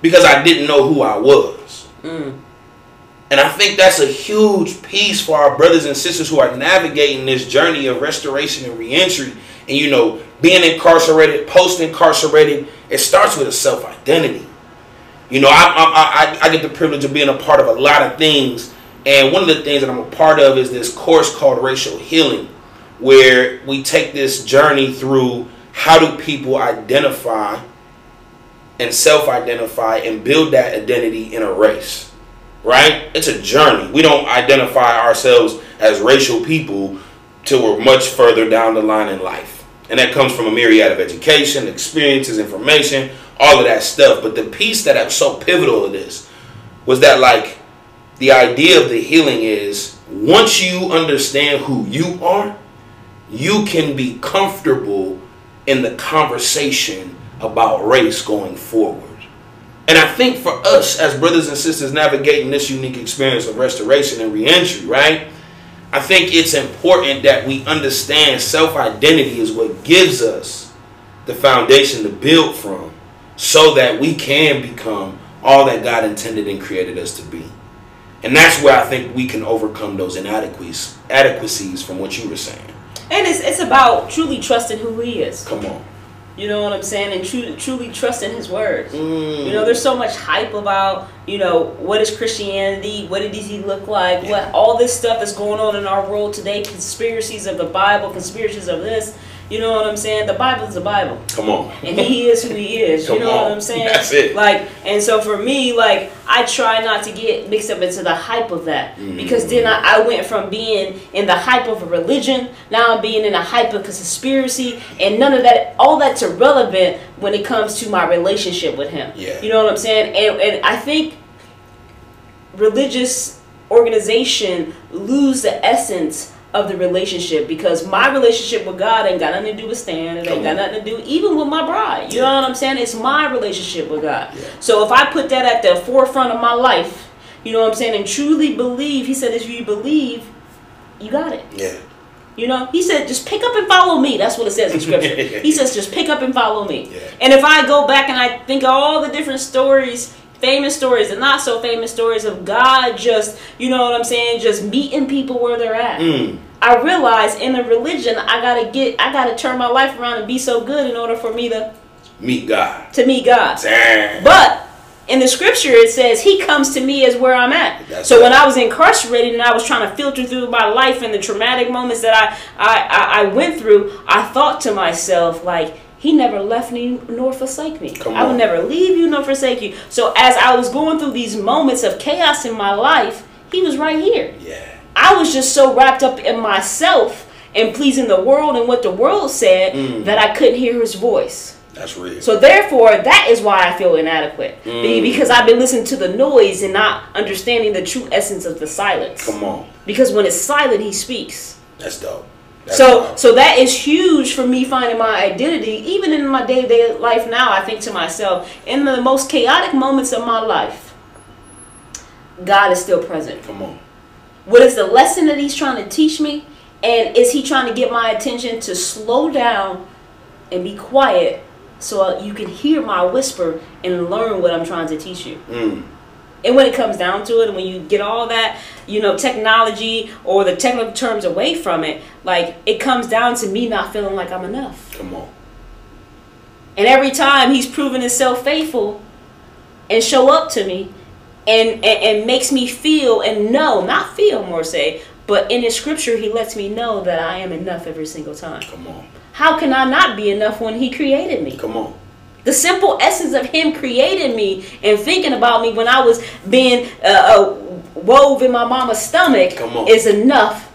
because I didn't know who I was. Mm. And I think that's a huge piece for our brothers and sisters who are navigating this journey of restoration and reentry. And you know, being incarcerated, post incarcerated, it starts with a self identity. You know, I, I, I, I get the privilege of being a part of a lot of things. And one of the things that I'm a part of is this course called Racial Healing, where we take this journey through how do people identify and self identify and build that identity in a race right? It's a journey. We don't identify ourselves as racial people till we're much further down the line in life. And that comes from a myriad of education, experiences, information, all of that stuff. But the piece that was so pivotal to this was that, like, the idea of the healing is once you understand who you are, you can be comfortable in the conversation about race going forward. And I think for us as brothers and sisters navigating this unique experience of restoration and reentry, right? I think it's important that we understand self identity is what gives us the foundation to build from so that we can become all that God intended and created us to be. And that's where I think we can overcome those inadequacies adequacies from what you were saying. And it's it's about truly trusting who he is. Come on. You know what I'm saying? And truly truly trusting his words. Mm. You know, there's so much hype about, you know, what is Christianity? What does he look like? What all this stuff that's going on in our world today, conspiracies of the Bible, conspiracies of this. You know what I'm saying? The Bible is the Bible. Come on. and he is who he is. You know on. what I'm saying? That's it. Like, and so for me, like, I try not to get mixed up into the hype of that because then mm. I, I went from being in the hype of a religion, now I'm being in the hype of conspiracy, and none of that, all that's irrelevant when it comes to my relationship with him. Yeah. You know what I'm saying? And, and I think religious organization lose the essence of the relationship because my relationship with God ain't got nothing to do with Stan. It ain't got nothing to do even with my bride. You know what I'm saying? It's my relationship with God. Yeah. So if I put that at the forefront of my life, you know what I'm saying, and truly believe, he said, if you believe, you got it. Yeah. You know, he said, just pick up and follow me. That's what it says in scripture. he says, just pick up and follow me. Yeah. And if I go back and I think of all the different stories, famous stories and not so famous stories of God just, you know what I'm saying, just meeting people where they're at. Mm. I realize in a religion, I gotta get, I gotta turn my life around and be so good in order for me to Meet God. to meet God. Damn. But in the scripture, it says He comes to me as where I'm at. That's so right. when I was incarcerated and I was trying to filter through my life and the traumatic moments that I, I, I, I went through, I thought to myself, like, He never left me nor forsake me. I will never leave you nor forsake you. So as I was going through these moments of chaos in my life, He was right here. Yeah. I was just so wrapped up in myself and pleasing the world and what the world said Mm. that I couldn't hear His voice. That's real. So therefore, that is why I feel inadequate Mm. because I've been listening to the noise and not understanding the true essence of the silence. Come on. Because when it's silent, he speaks. That's dope. That's So, so that is huge for me finding my identity. Even in my day to day life now, I think to myself, in the most chaotic moments of my life, God is still present. Come on. What is the lesson that He's trying to teach me? And is He trying to get my attention to slow down and be quiet so you can hear my whisper and learn what I'm trying to teach you? Mm. And when it comes down to it, and when you get all that, you know, technology or the technical terms away from it, like it comes down to me not feeling like I'm enough. Come on. And every time he's proven himself faithful and show up to me and, and, and makes me feel and know, not feel more say, but in his scripture he lets me know that I am enough every single time. Come on. How can I not be enough when he created me? Come on. The simple essence of him creating me and thinking about me when I was being uh, uh, wove in my mama's stomach is enough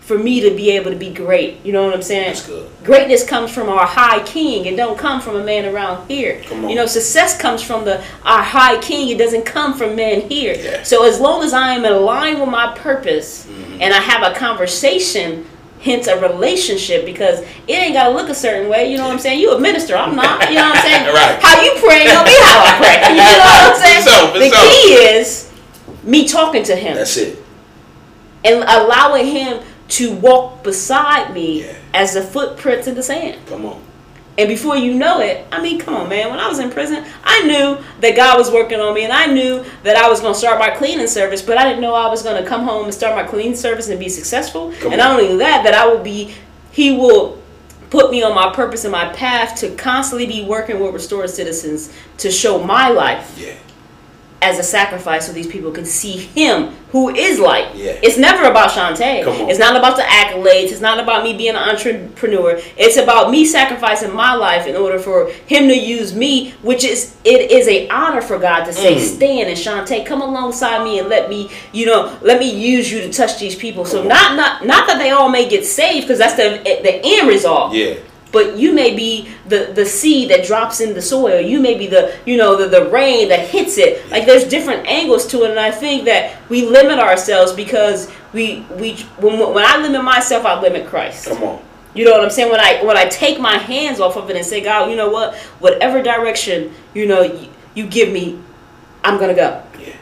for me to be able to be great. You know what I'm saying? That's good. Greatness comes from our high king. It don't come from a man around here. Come on. You know, success comes from the our high king. It doesn't come from men here. Yeah. So as long as I am in line with my purpose Mm-hmm. and I have a conversation, hence a relationship, because it ain't gotta look a certain way. You know what I'm saying? You a minister, I'm not. You know what I'm saying? Right. How you pray gonna be how I pray. You know what I'm saying? Sure, the sure. key is me talking to him That's it. and allowing him to walk beside me Yeah. as the footprints in the sand. Come on. And before you know it, I mean, come on, man. When I was in prison, I knew that God was working on me, and I knew that I was going to start my cleaning service. But I didn't know I was going to come home and start my cleaning service and be successful. Come and on. not only that, that I will be, He will put me on my purpose and my path to constantly be working with restored citizens to show my life Yeah. As a sacrifice so these people can see him who is light. Yeah. It's never about Shantae. Come on. It's not about the accolades. It's not about me being an entrepreneur. It's about me sacrificing my life in order for him to use me, which is it is a honor for God to say, Mm. Stan and Shantae, come alongside me and let me, you know, let me use you to touch these people. So on. not not not that they all may get saved, because that's the the end result Yeah. But you may be the the seed that drops in the soil. You may be the you know the, the rain that hits it. Like there's different angles to it and i think that we limit ourselves because we we when, when i limit myself i limit christ. Come on. you know what i'm saying? When i when i take my hands off of it and say god you know what? Whatever direction you know you, you give me i'm gonna go. Yeah.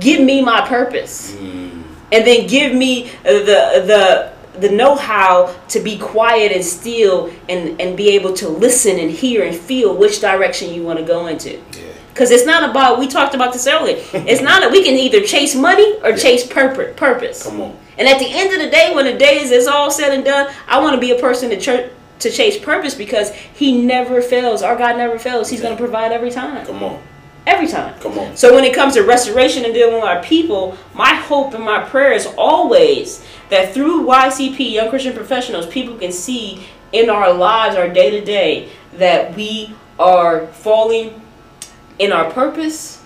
give me my purpose. Mm. and then give me the the the know-how to be quiet and still and and be able to listen and hear and feel which direction you want to go into Yeah. because it's not about we talked about this earlier it's not that we can either chase money or chase purpose purpose Come on. and at the end of the day when the days is all said and done i want to be a person to church to chase purpose because he never fails our god never fails he's going to provide every time Come on. Every time Come on. so when it comes to restoration and dealing with our people, my hope and my prayer is always that through YCP, Young Christian Professionals, people can see in our lives, our day to day, that we are falling in our purpose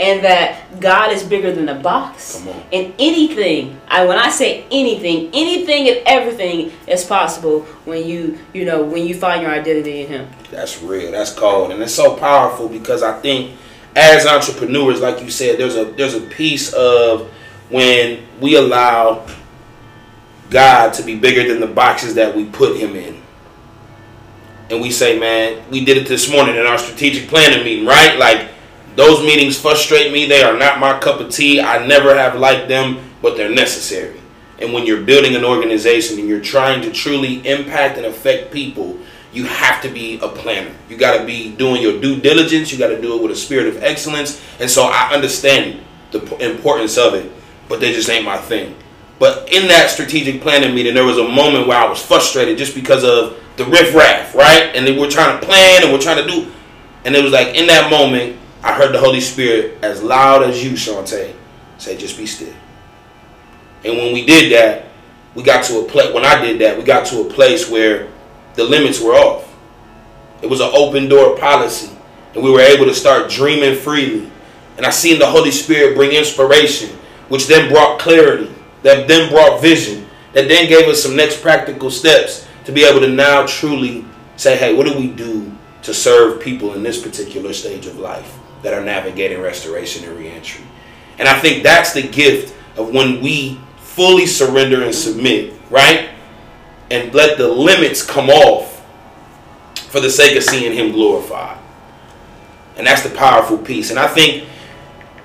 and that God is bigger than the box. Come on. And anything, I when I say anything, anything and everything is possible when you, you know, when you find your identity in him. That's real. That's cold, and it's so powerful because I think as entrepreneurs, like you said, there's a there's a piece of when we allow God to be bigger than the boxes that we put Him in, and we say, "Man, we did it this morning in our strategic planning meeting, right? Like those meetings frustrate me. They are not my cup of tea. I never have liked them, but they're necessary." And when you're building an organization and you're trying to truly impact and affect people, you have to be a planner. You got to be doing your due diligence. You got to do it with a spirit of excellence. And so I understand the importance of it, but they just ain't my thing. But in that strategic planning meeting, there was a moment where I was frustrated just because of the riffraff, right? And they were trying to plan and we're trying to do. And it was like in that moment, I heard the Holy Spirit as loud as you, Shantae, say, just be still. And when we did that, we got to a place, when I did that, we got to a place where the limits were off. It was an open door policy. And we were able to start dreaming freely. And I seen the Holy Spirit bring inspiration, which then brought clarity, that then brought vision, that then gave us some next practical steps to be able to now truly say, hey, what do we do to serve people in this particular stage of life that are navigating restoration and reentry? And I think that's the gift of when we fully surrender and submit, right? And let the limits come off for the sake of seeing Him glorified. And that's the powerful piece. And I think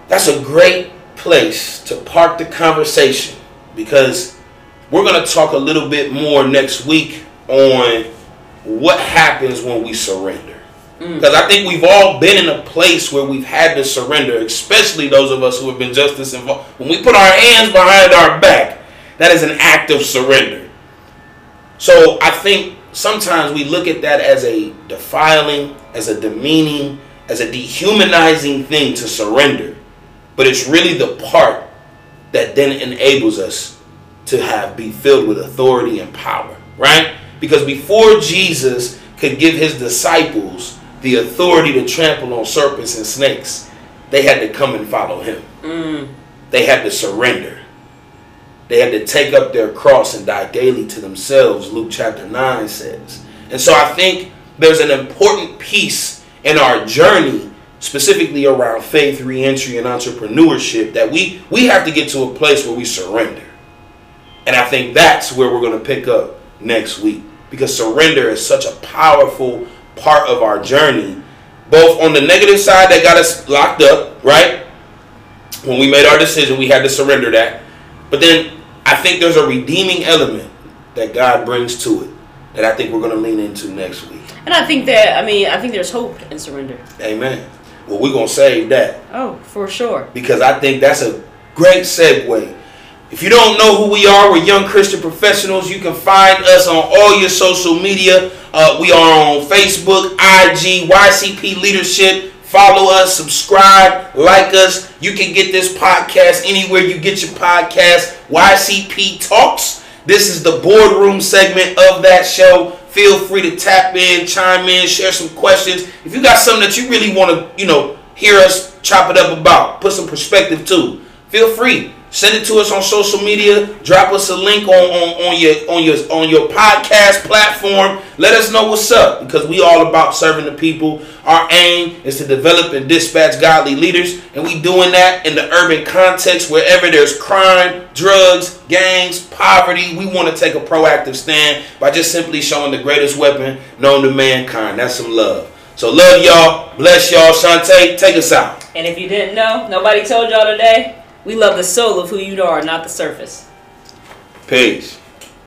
that's a great place to park the conversation because we're going to talk a little bit more next week on what happens when we surrender. Mm. Because I think we've all been in a place where we've had to surrender, especially those of us who have been justice involved. When we put our hands behind our back, that is an act of surrender. So I think sometimes we look at that as a defiling, as a demeaning, as a dehumanizing thing to surrender. But it's really the part that then enables us to have be filled with authority and power, right? Because before Jesus could give his disciples the authority to trample on serpents and snakes, they had to come and follow him. Mm. They had to surrender. They had to take up their cross and die daily to themselves, Luke chapter 9 says. And so I think there's an important piece in our journey, specifically around faith, reentry, and entrepreneurship, that we, we have to get to a place where we surrender. And I think that's where we're going to pick up next week. Because surrender is such a powerful part of our journey, both on the negative side that got us locked up, right? When we made our decision, we had to surrender that. But then I think there's a redeeming element that God brings to it that I think we're going to lean into next week. And I think that I mean I think there's hope in surrender. Amen. Well, we're going to save that Oh, for sure. because I think that's a great segue. If you don't know who we are, we're young Christian professionals. You can find us on all your social media. Uh, we are on Facebook, IG, YCP Leadership. Follow us, subscribe, like us. You can get this podcast anywhere you get your podcast. YCP Talks. This is the boardroom segment of that show. Feel free to tap in, chime in, share some questions. If you got something that you really want to, you know, hear us chop it up about, put some perspective to, feel free. Send it to us on social media. Drop us a link on, on, on your on your on your podcast platform. Let us know what's up because we all about serving the people. Our aim is to develop and dispatch godly leaders, and we doing that in the urban context wherever there's crime, drugs, gangs, poverty. We want to take a proactive stand by just simply showing the greatest weapon known to mankind. That's some love. So love y'all. Bless y'all. Shantae, take us out. And if you didn't know, nobody told y'all today. We love the soul of who you are, not the surface. Peace.